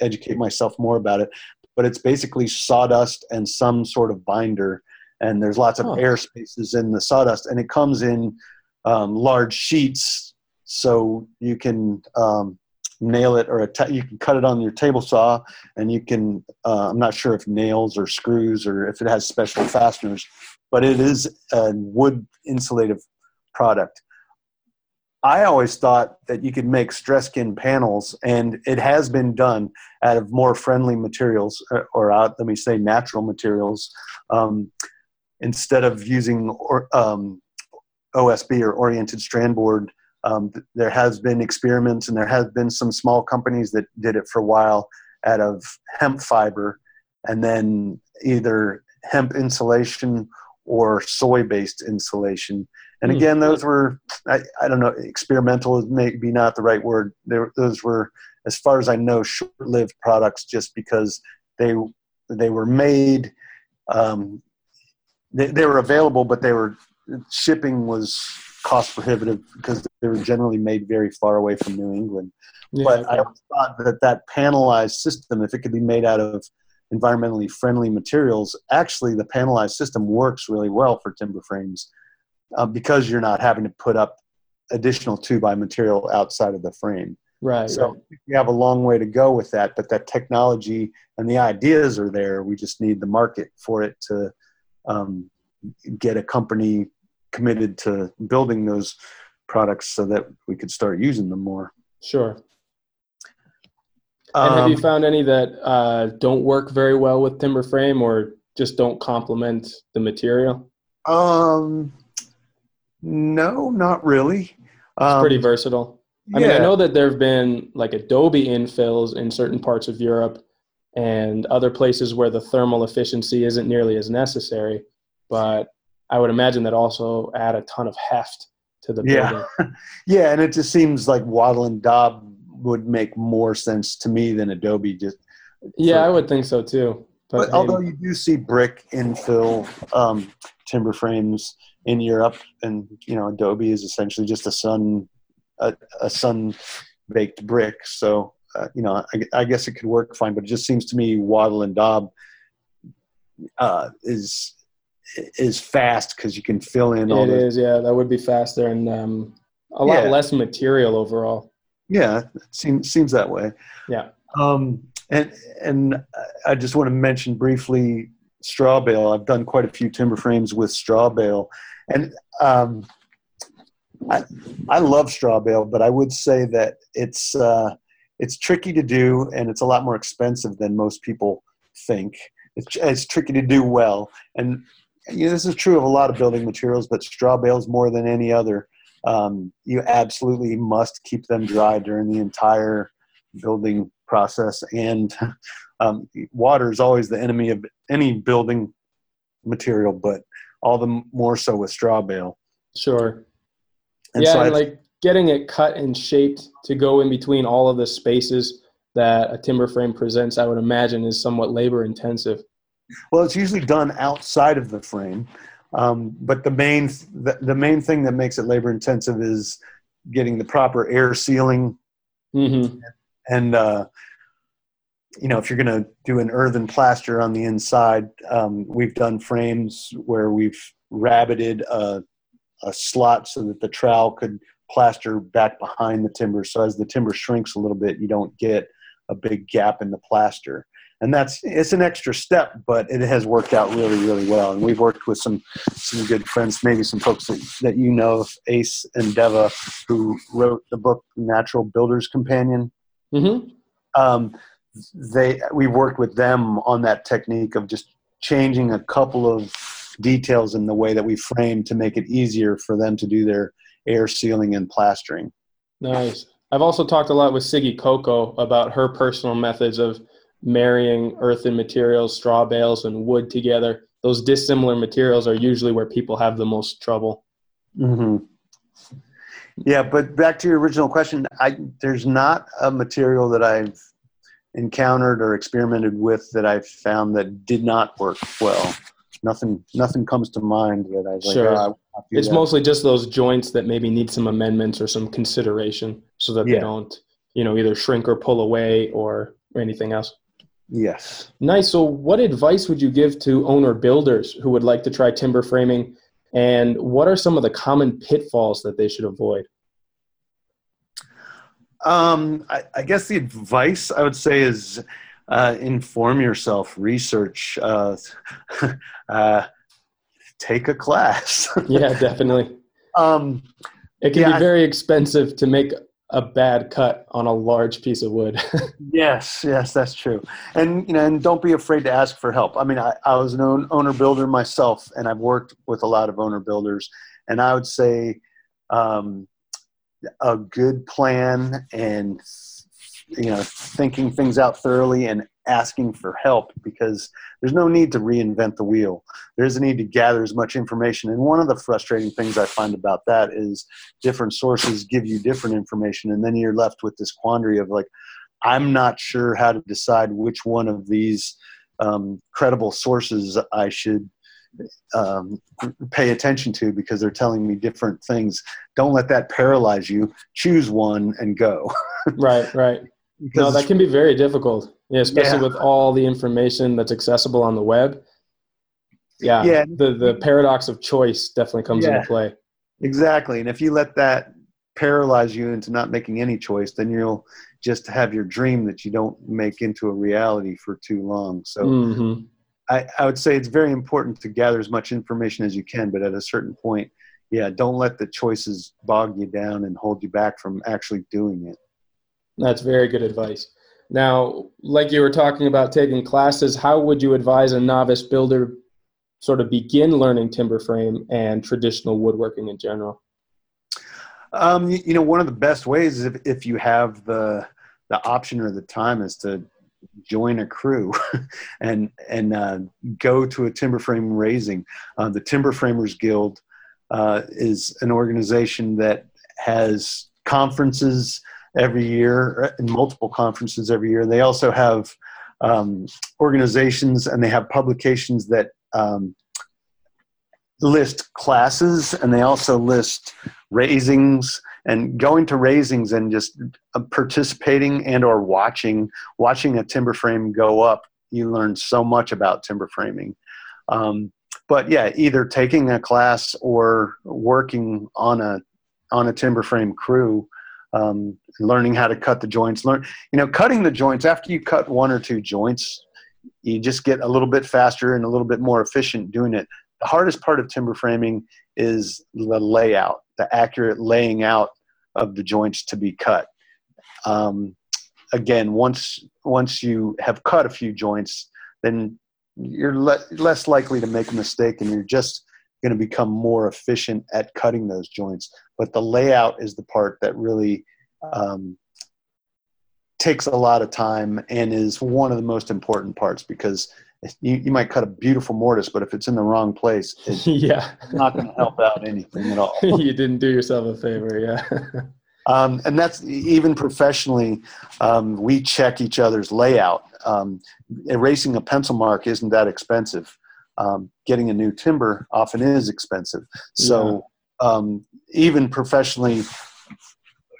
educate myself more about it. But it's basically sawdust and some sort of binder, and there's lots of Huh. air spaces in the sawdust, and it comes in um, large sheets, so you can um, nail it or you can cut it on your table saw, and you can. Uh, I'm not sure if nails or screws or if it has special fasteners, but it is a wood insulative product. I always thought that you could make stress skin panels, and it has been done out of more friendly materials, or, out, let me say, natural materials, um, instead of using or, um, OSB or oriented strand board. Um, there has been experiments, and there has been some small companies that did it for a while out of hemp fiber, and then either hemp insulation or soy-based insulation. And Hmm. again, those were I, I don't know experimental is maybe not the right word. There, those were, as far as I know, short-lived products just because they they were made. Um, they, they were available, but they were shipping was cost prohibitive because they were generally made very far away from New England. Yeah, But I okay. thought that that panelized system, if it could be made out of environmentally friendly materials, actually the panelized system works really well for timber frames uh, because you're not having to put up additional two by material outside of the frame. right, So right. we have a long way to go with that, but that technology and the ideas are there. We just need the market for it to um, get a company committed to building those products so that we could start using them more. Sure. And have Um, you found any that uh, don't work very well with timber frame or just don't complement the material? Um, no, not really. It's Um, pretty versatile. I mean, I know that there have been like Adobe infills in certain parts of Europe and other places where the thermal efficiency isn't nearly as necessary, but I would imagine that also add a ton of heft to the Yeah. building. Yeah, and it just seems like Wattle and Daub would make more sense to me than Adobe. Just, Yeah, I would think so too. But, but although you do see brick infill um, timber frames in Europe, and you know Adobe is essentially just a sun a, a sun baked brick. So uh, you know, I, I guess it could work fine. But it just seems to me Wattle and Daub uh, is is fast because you can fill in all it the is, yeah, that would be faster and um, a lot Yeah. less material overall. Yeah, seems seems that way. Yeah. Um, and and I just want to mention briefly straw bale. I've done quite a few timber frames with straw bale, and um, I I love straw bale, but I would say that it's uh, it's tricky to do, and it's a lot more expensive than most people think. It's, it's tricky to do well, and you know, this is true of a lot of building materials, but straw bales more than any other um, you absolutely must keep them dry during the entire building process and um, water is always the enemy of any building material but all the more so with straw bale Sure. and yeah, so and like getting it cut and shaped to go in between all of the spaces that a timber frame presents, I would imagine, is somewhat labor intensive. well it's usually done outside of the frame um, but the main the, the main thing that makes it labor intensive is getting the proper air sealing hmm and uh, you know if you're going to do an earthen plaster on the inside um, we've done frames where we've rabbited a, a slot so that the trowel could plaster back behind the timber. So as the timber shrinks a little bit you don't get a big gap in the plaster. And that's it's an extra step but it has worked out really really well. And we've worked with some some good friends maybe some folks that, that you know ace and deva who wrote the book natural builders companion. Hmm um, they we worked with them on that technique of just changing a couple of details in the way that we frame to make it easier for them to do their air sealing and plastering. Nice. I've also talked a lot with Sigi Koko about her personal methods of marrying earthen materials, straw bales, and wood together. Those dissimilar materials are usually where people have the most trouble. Mm-hmm. Yeah, but back to your original question, I there's not a material that I've encountered or experimented with that I've found that did not work well. Nothing, nothing comes to mind that I was sure. like, oh, it's that. mostly just those joints that maybe need some amendments or some consideration so that yeah. they don't, you know, either shrink or pull away or anything else. Yes. Nice. So, what advice would you give to owner builders who would like to try timber framing, and what are some of the common pitfalls that they should avoid? Um, I, I, guess the advice I would say is uh, inform yourself, research, uh, uh, take a class. yeah, definitely. Um, it can yeah, be very expensive to make a bad cut on a large piece of wood. yes, yes, that's true. And you know, and don't be afraid to ask for help. I mean, I, I was an owner builder myself, and I've worked with a lot of owner builders, and I would say um, a good plan and you know thinking things out thoroughly and asking for help because there's no need to reinvent the wheel. There's a need to gather as much information. And one of the frustrating things i find about that is different sources give you different information and then you're left with this quandary of like i'm not sure how to decide which one of these um, credible sources i should um, pay attention to because they're telling me different things. Don't let that paralyze you. Choose one and go. right, right. no, that can be very difficult. Yeah, especially yeah. with all the information that's accessible on the web. Yeah, yeah. The the paradox of choice definitely comes yeah, into play. Exactly, and if you let that paralyze you into not making any choice, then you'll just have your dream that you don't make into a reality for too long. So. Mm-hmm I, I would say it's very important to gather as much information as you can, but at a certain point, yeah, don't let the choices bog you down and hold you back from actually doing it. That's very good advice. Now, like you were talking about taking classes, how would you advise a novice builder sort of begin learning timber frame and traditional woodworking in general? Um, you know, one of the best ways is if, if you have the the option or the time is to join a crew and and uh, go to a timber frame raising. Uh, the Timber Framers Guild uh, is an organization that has conferences every year and multiple conferences every year. They also have um, organizations and they have publications that um, list classes and they also list raisings and going to raisings and just uh, participating and or watching watching a timber frame go up you learn so much about timber framing. Um, but yeah either taking a class or working on a on a timber frame crew um, learning how to cut the joints learn you know cutting the joints after you cut one or two joints you just get a little bit faster and a little bit more efficient doing it. The hardest part of timber framing is the layout the accurate laying out of the joints to be cut. Um, again, once once you have cut a few joints, then you're le- less likely to make a mistake, and you're just going to become more efficient at cutting those joints. But the layout is the part that really um, takes a lot of time and is one of the most important parts because you, you might cut a beautiful mortise, but if it's in the wrong place, it's yeah. not going to help out anything at all. you didn't do yourself a favor, yeah. um, and that's even professionally, um, we check each other's layout. Um, erasing a pencil mark isn't that expensive. Um, getting a new timber often is expensive. So yeah. Um, even professionally,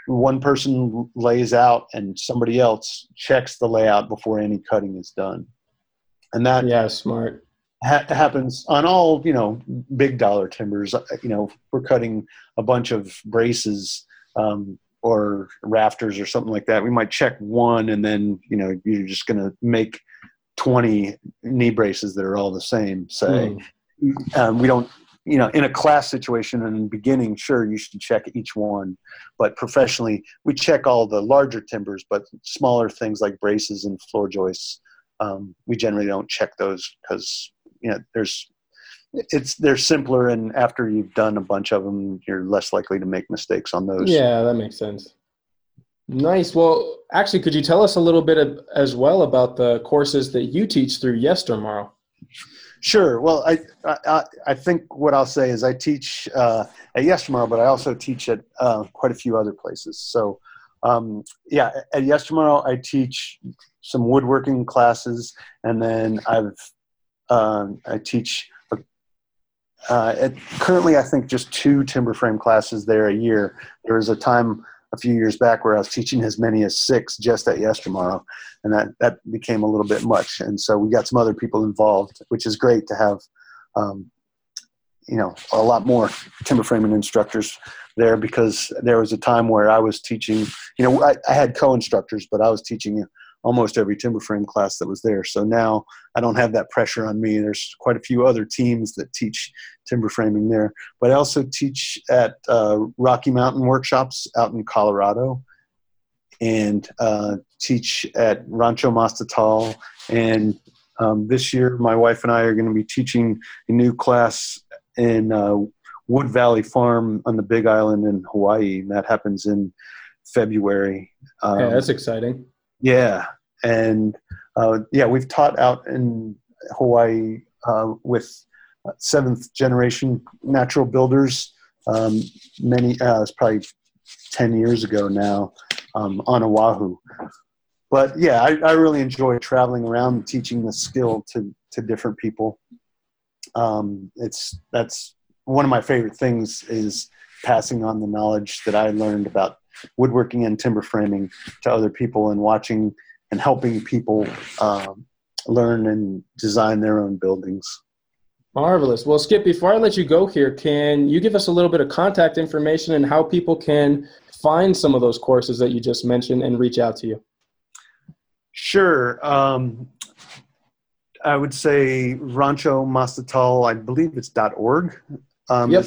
one person lays out and somebody else checks the layout before any cutting is done and that yeah smart. ha- happens on all you know big dollar timbers. Uh, you know we're cutting a bunch of braces um, or rafters or something like that. We might check one and then you know you're just going to make 20 knee braces that are all the same. Say mm. um, we don't you know in a class situation in the beginning sure you should check each one. But professionally we check all the larger timbers but smaller things like braces and floor joists um, we generally don't check those because you know there's it's they're simpler, and after you've done a bunch of them, you're less likely to make mistakes on those. Yeah, that makes sense. Nice. Well, actually, could you tell us a little bit of, as well about the courses that you teach through Yestermorrow? Sure. Well, I, I, I think what I'll say is I teach uh, at Yestermorrow, but I also teach at uh, quite a few other places. So, um, yeah, at Yestermorrow, I teach some woodworking classes, and then I've um, I teach. Uh, at, currently, I think just two timber frame classes there a year. There was a time a few years back where I was teaching as many as six just at Yestermorrow, and that that became a little bit much. And so we got some other people involved, which is great to have, um, you know, a lot more timber framing instructors there because there was a time where I was teaching. You know, I, I had co-instructors, but I was teaching almost every timber frame class that was there. So now I don't have that pressure on me. There's quite a few other teams that teach timber framing there, but I also teach at uh, Rocky Mountain workshops out in Colorado and uh, teach at Rancho Mastatal. And um, this year, my wife and I are going to be teaching a new class in uh, Wood Valley Farm on the Big Island in Hawaii. And that happens in February. Um, yeah, that's exciting. Yeah, and uh, yeah, we've taught out in Hawaii uh, with seventh generation natural builders. Um, many, uh, it's probably ten years ago now, um, on Oahu. But yeah, I, I, really enjoy traveling around teaching the skill to to different people. Um, it's that's one of my favorite things is passing on the knowledge that I learned about woodworking and timber framing to other people and watching and helping people um, learn and design their own buildings. Marvelous. Well, Skip, before I let you go here, can you give us a little bit of contact information and how people can find some of those courses that you just mentioned and reach out to you? Sure. Um, I would say Rancho Mastatal, I believe it's .org. Um, yep.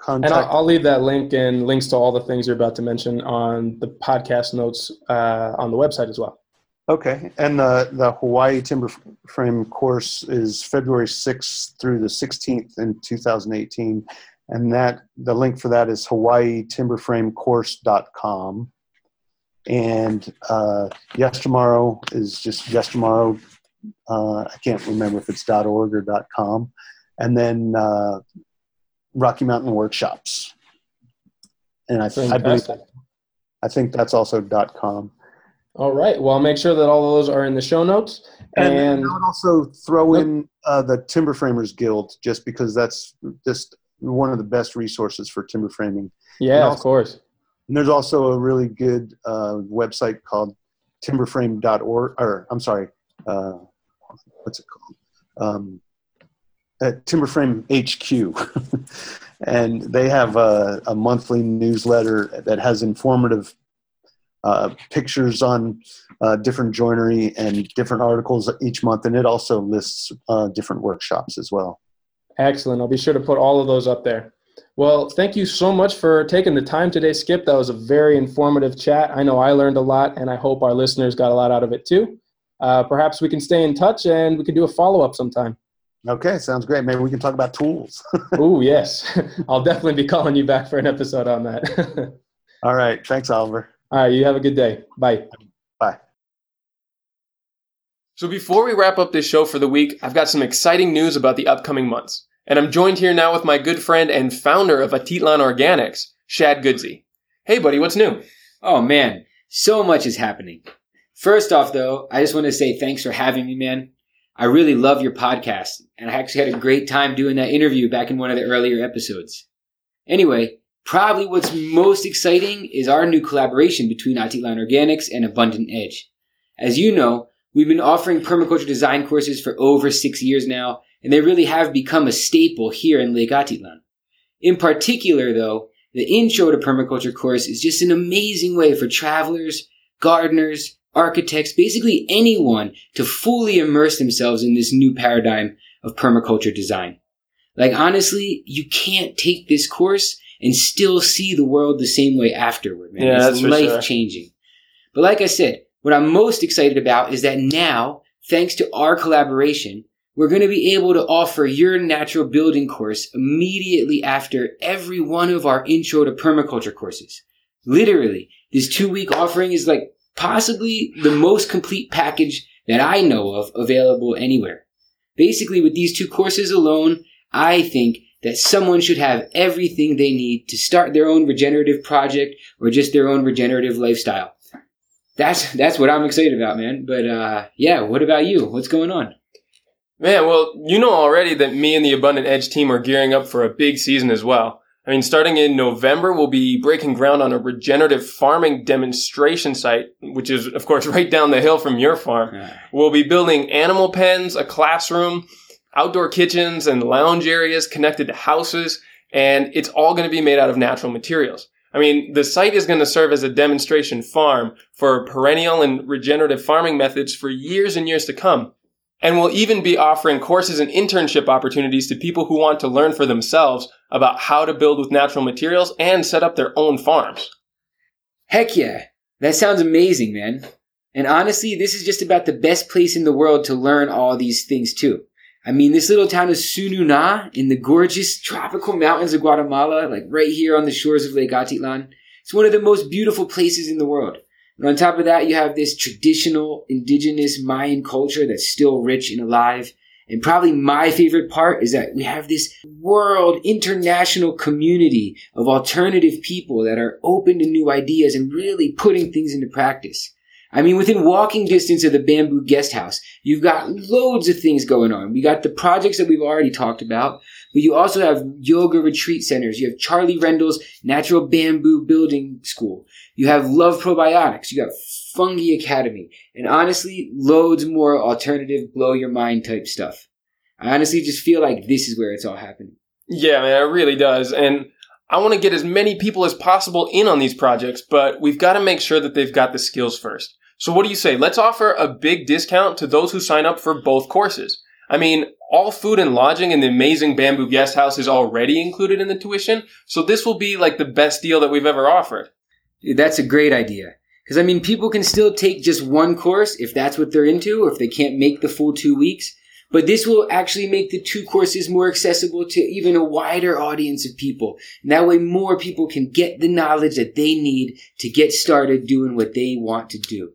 Contact. And I'll, I'll, leave that link and links to all the things you're about to mention on the podcast notes uh, on the website as well. Okay, and the the Hawaii Timber Frame course is February 6th through the 16th in 2018, and that the link for that is hawaiitimberframecourse.com. And uh, Yestermorrow is just Yestermorrow. Uh, I can't remember if it's .org or .com. And then uh, Rocky Mountain Workshops, and I, I believe I think that's also .com. All right. Well, I'll make sure that all of those are in the show notes. And, and I would also throw in uh, the Timber Framers Guild, just because that's just one of the best resources for timber framing. Yeah, also, of course. And there's also a really good uh, website called timberframe.org, or I'm sorry, uh, what's it called? Um, at Timberframe HQ, and they have a, a, monthly newsletter that has informative uh, pictures on uh, different joinery and different articles each month, and it also lists uh, different workshops as well. Excellent. I'll be sure to put all of those up there. Well, thank you so much for taking the time today, Skip. That was a very informative chat. I know I learned a lot, and I hope our listeners got a lot out of it too. Uh, perhaps we can stay in touch and we can do a follow up sometime. Okay, sounds great. Maybe we can talk about tools. oh, yes. I'll definitely be calling you back for an episode on that. All right. Thanks, Oliver. All right. You have a good day. Bye. Bye. So, before we wrap up this show for the week, I've got some exciting news about the upcoming months. And I'm joined here now with my good friend and founder of Atitlan Organics, Shad Qudsi. Hey, buddy, what's new? Oh, man. So much is happening. First off, though, I just want to say thanks for having me, man. I really love your podcast, and I actually had a great time doing that interview back in one of the earlier episodes. Anyway, probably what's most exciting is our new collaboration between Atitlan Organics and Abundant Edge. As you know, we've been offering permaculture design courses for over six years now, and they really have become a staple here in Lake Atitlan. In particular, though, the Intro to Permaculture course is just an amazing way for travelers, gardeners, architects, basically anyone to fully immerse themselves in this new paradigm of permaculture design. Like honestly, you can't take this course and still see the world the same way afterward, man. Yeah, it's life changing. Sure. But like I said, what I'm most excited about is that now, thanks to our collaboration, we're going to be able to offer your natural building course immediately after every one of our intro to permaculture courses. Literally, this two week offering is like possibly the most complete package that I know of available anywhere. Basically, with these two courses alone, I think that someone should have everything they need to start their own regenerative project or just their own regenerative lifestyle. That's that's what I'm excited about, man. But uh, yeah, what about you? What's going on? Man, well, you know already that me and the Abundant Edge team are gearing up for a big season as well. I mean, starting in November, we'll be breaking ground on a regenerative farming demonstration site, which is, of course, right down the hill from your farm. We'll be building animal pens, a classroom, outdoor kitchens, and lounge areas connected to houses, and it's all going to be made out of natural materials. I mean, the site is going to serve as a demonstration farm for perennial and regenerative farming methods for years and years to come. And we'll even be offering courses and internship opportunities to people who want to learn for themselves about how to build with natural materials and set up their own farms. Heck yeah. That sounds amazing, man. And honestly, this is just about the best place in the world to learn all these things too. I mean, this little town of Tzununá in the gorgeous tropical mountains of Guatemala, like right here on the shores of Lake Atitlan. It's one of the most beautiful places in the world. And on top of that, you have this traditional indigenous Mayan culture that's still rich and alive. And probably my favorite part is that we have this world international community of alternative people that are open to new ideas and really putting things into practice. I mean, within walking distance of the Bamboo Guest House, you've got loads of things going on. We got the projects that we've already talked about, but you also have yoga retreat centers. You have Charlie Rendell's Natural Bamboo Building School. You have Love Probiotics. You got Fungi Academy. And honestly, loads more alternative, blow your mind type stuff. I honestly just feel like this is where it's all happening. Yeah, man, it really does. And I want to get as many people as possible in on these projects, but we've got to make sure that they've got the skills first. So what do you say? Let's offer a big discount to those who sign up for both courses. I mean, all food and lodging in the amazing bamboo guest house is already included in the tuition, so this will be like the best deal that we've ever offered. That's a great idea. Because, I mean, people can still take just one course if that's what they're into, or if they can't make the full two weeks. But this will actually make the two courses more accessible to even a wider audience of people. And that way more people can get the knowledge that they need to get started doing what they want to do.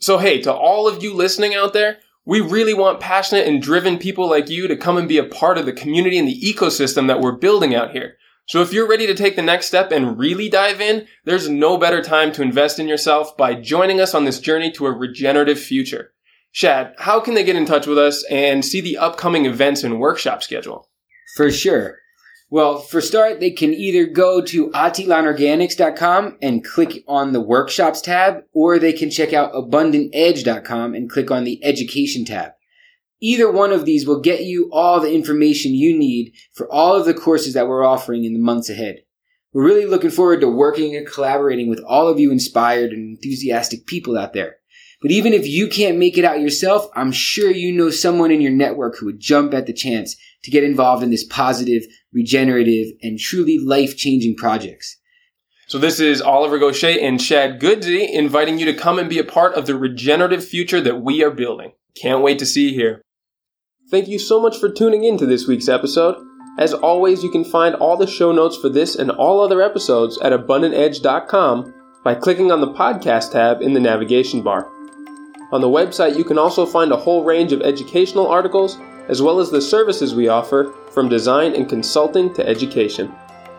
So hey, to all of you listening out there, we really want passionate and driven people like you to come and be a part of the community and the ecosystem that we're building out here. So if you're ready to take the next step and really dive in, there's no better time to invest in yourself by joining us on this journey to a regenerative future. Shad, how can they get in touch with us and see the upcoming events and workshop schedule? For sure. Well, for start, they can either go to atitlanorganics.com and click on the workshops tab, or they can check out abundantedge.com and click on the education tab. Either one of these will get you all the information you need for all of the courses that we're offering in the months ahead. We're really looking forward to working and collaborating with all of you inspired and enthusiastic people out there. But even if you can't make it out yourself, I'm sure you know someone in your network who would jump at the chance to get involved in this positive, regenerative, and truly life changing projects. So this is Oliver Goshey and Shad Qudsi inviting you to come and be a part of the regenerative future that we are building. Can't wait to see you here. Thank you so much for tuning in to this week's episode. As always, you can find all the show notes for this and all other episodes at abundantedge.com by clicking on the podcast tab in the navigation bar. On the website, you can also find a whole range of educational articles, as well as the services we offer, from design and consulting to education.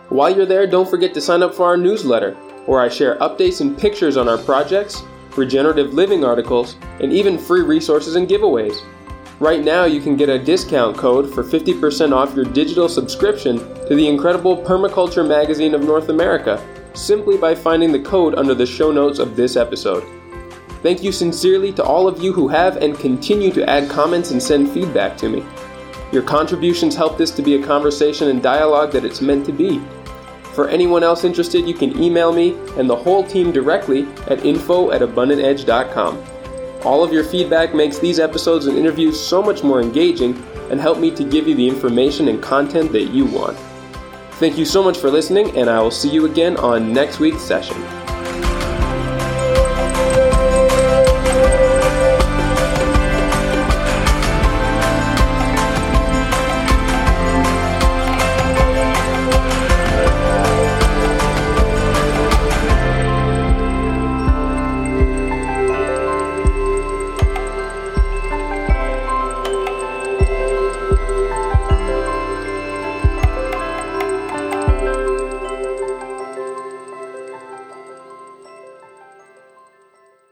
While you're there, don't forget to sign up for our newsletter, where I share updates and pictures on our projects, regenerative living articles, and even free resources and giveaways. Right now, you can get a discount code for 50% off your digital subscription to the incredible Permaculture Magazine of North America simply by finding the code under the show notes of this episode. Thank you sincerely to all of you who have and continue to add comments and send feedback to me. Your contributions help this to be a conversation and dialogue that it's meant to be. For anyone else interested, you can email me and the whole team directly at info at abundantedge.com. All of your feedback makes these episodes and interviews so much more engaging and help me to give you the information and content that you want. Thank you so much for listening, and I will see you again on next week's session.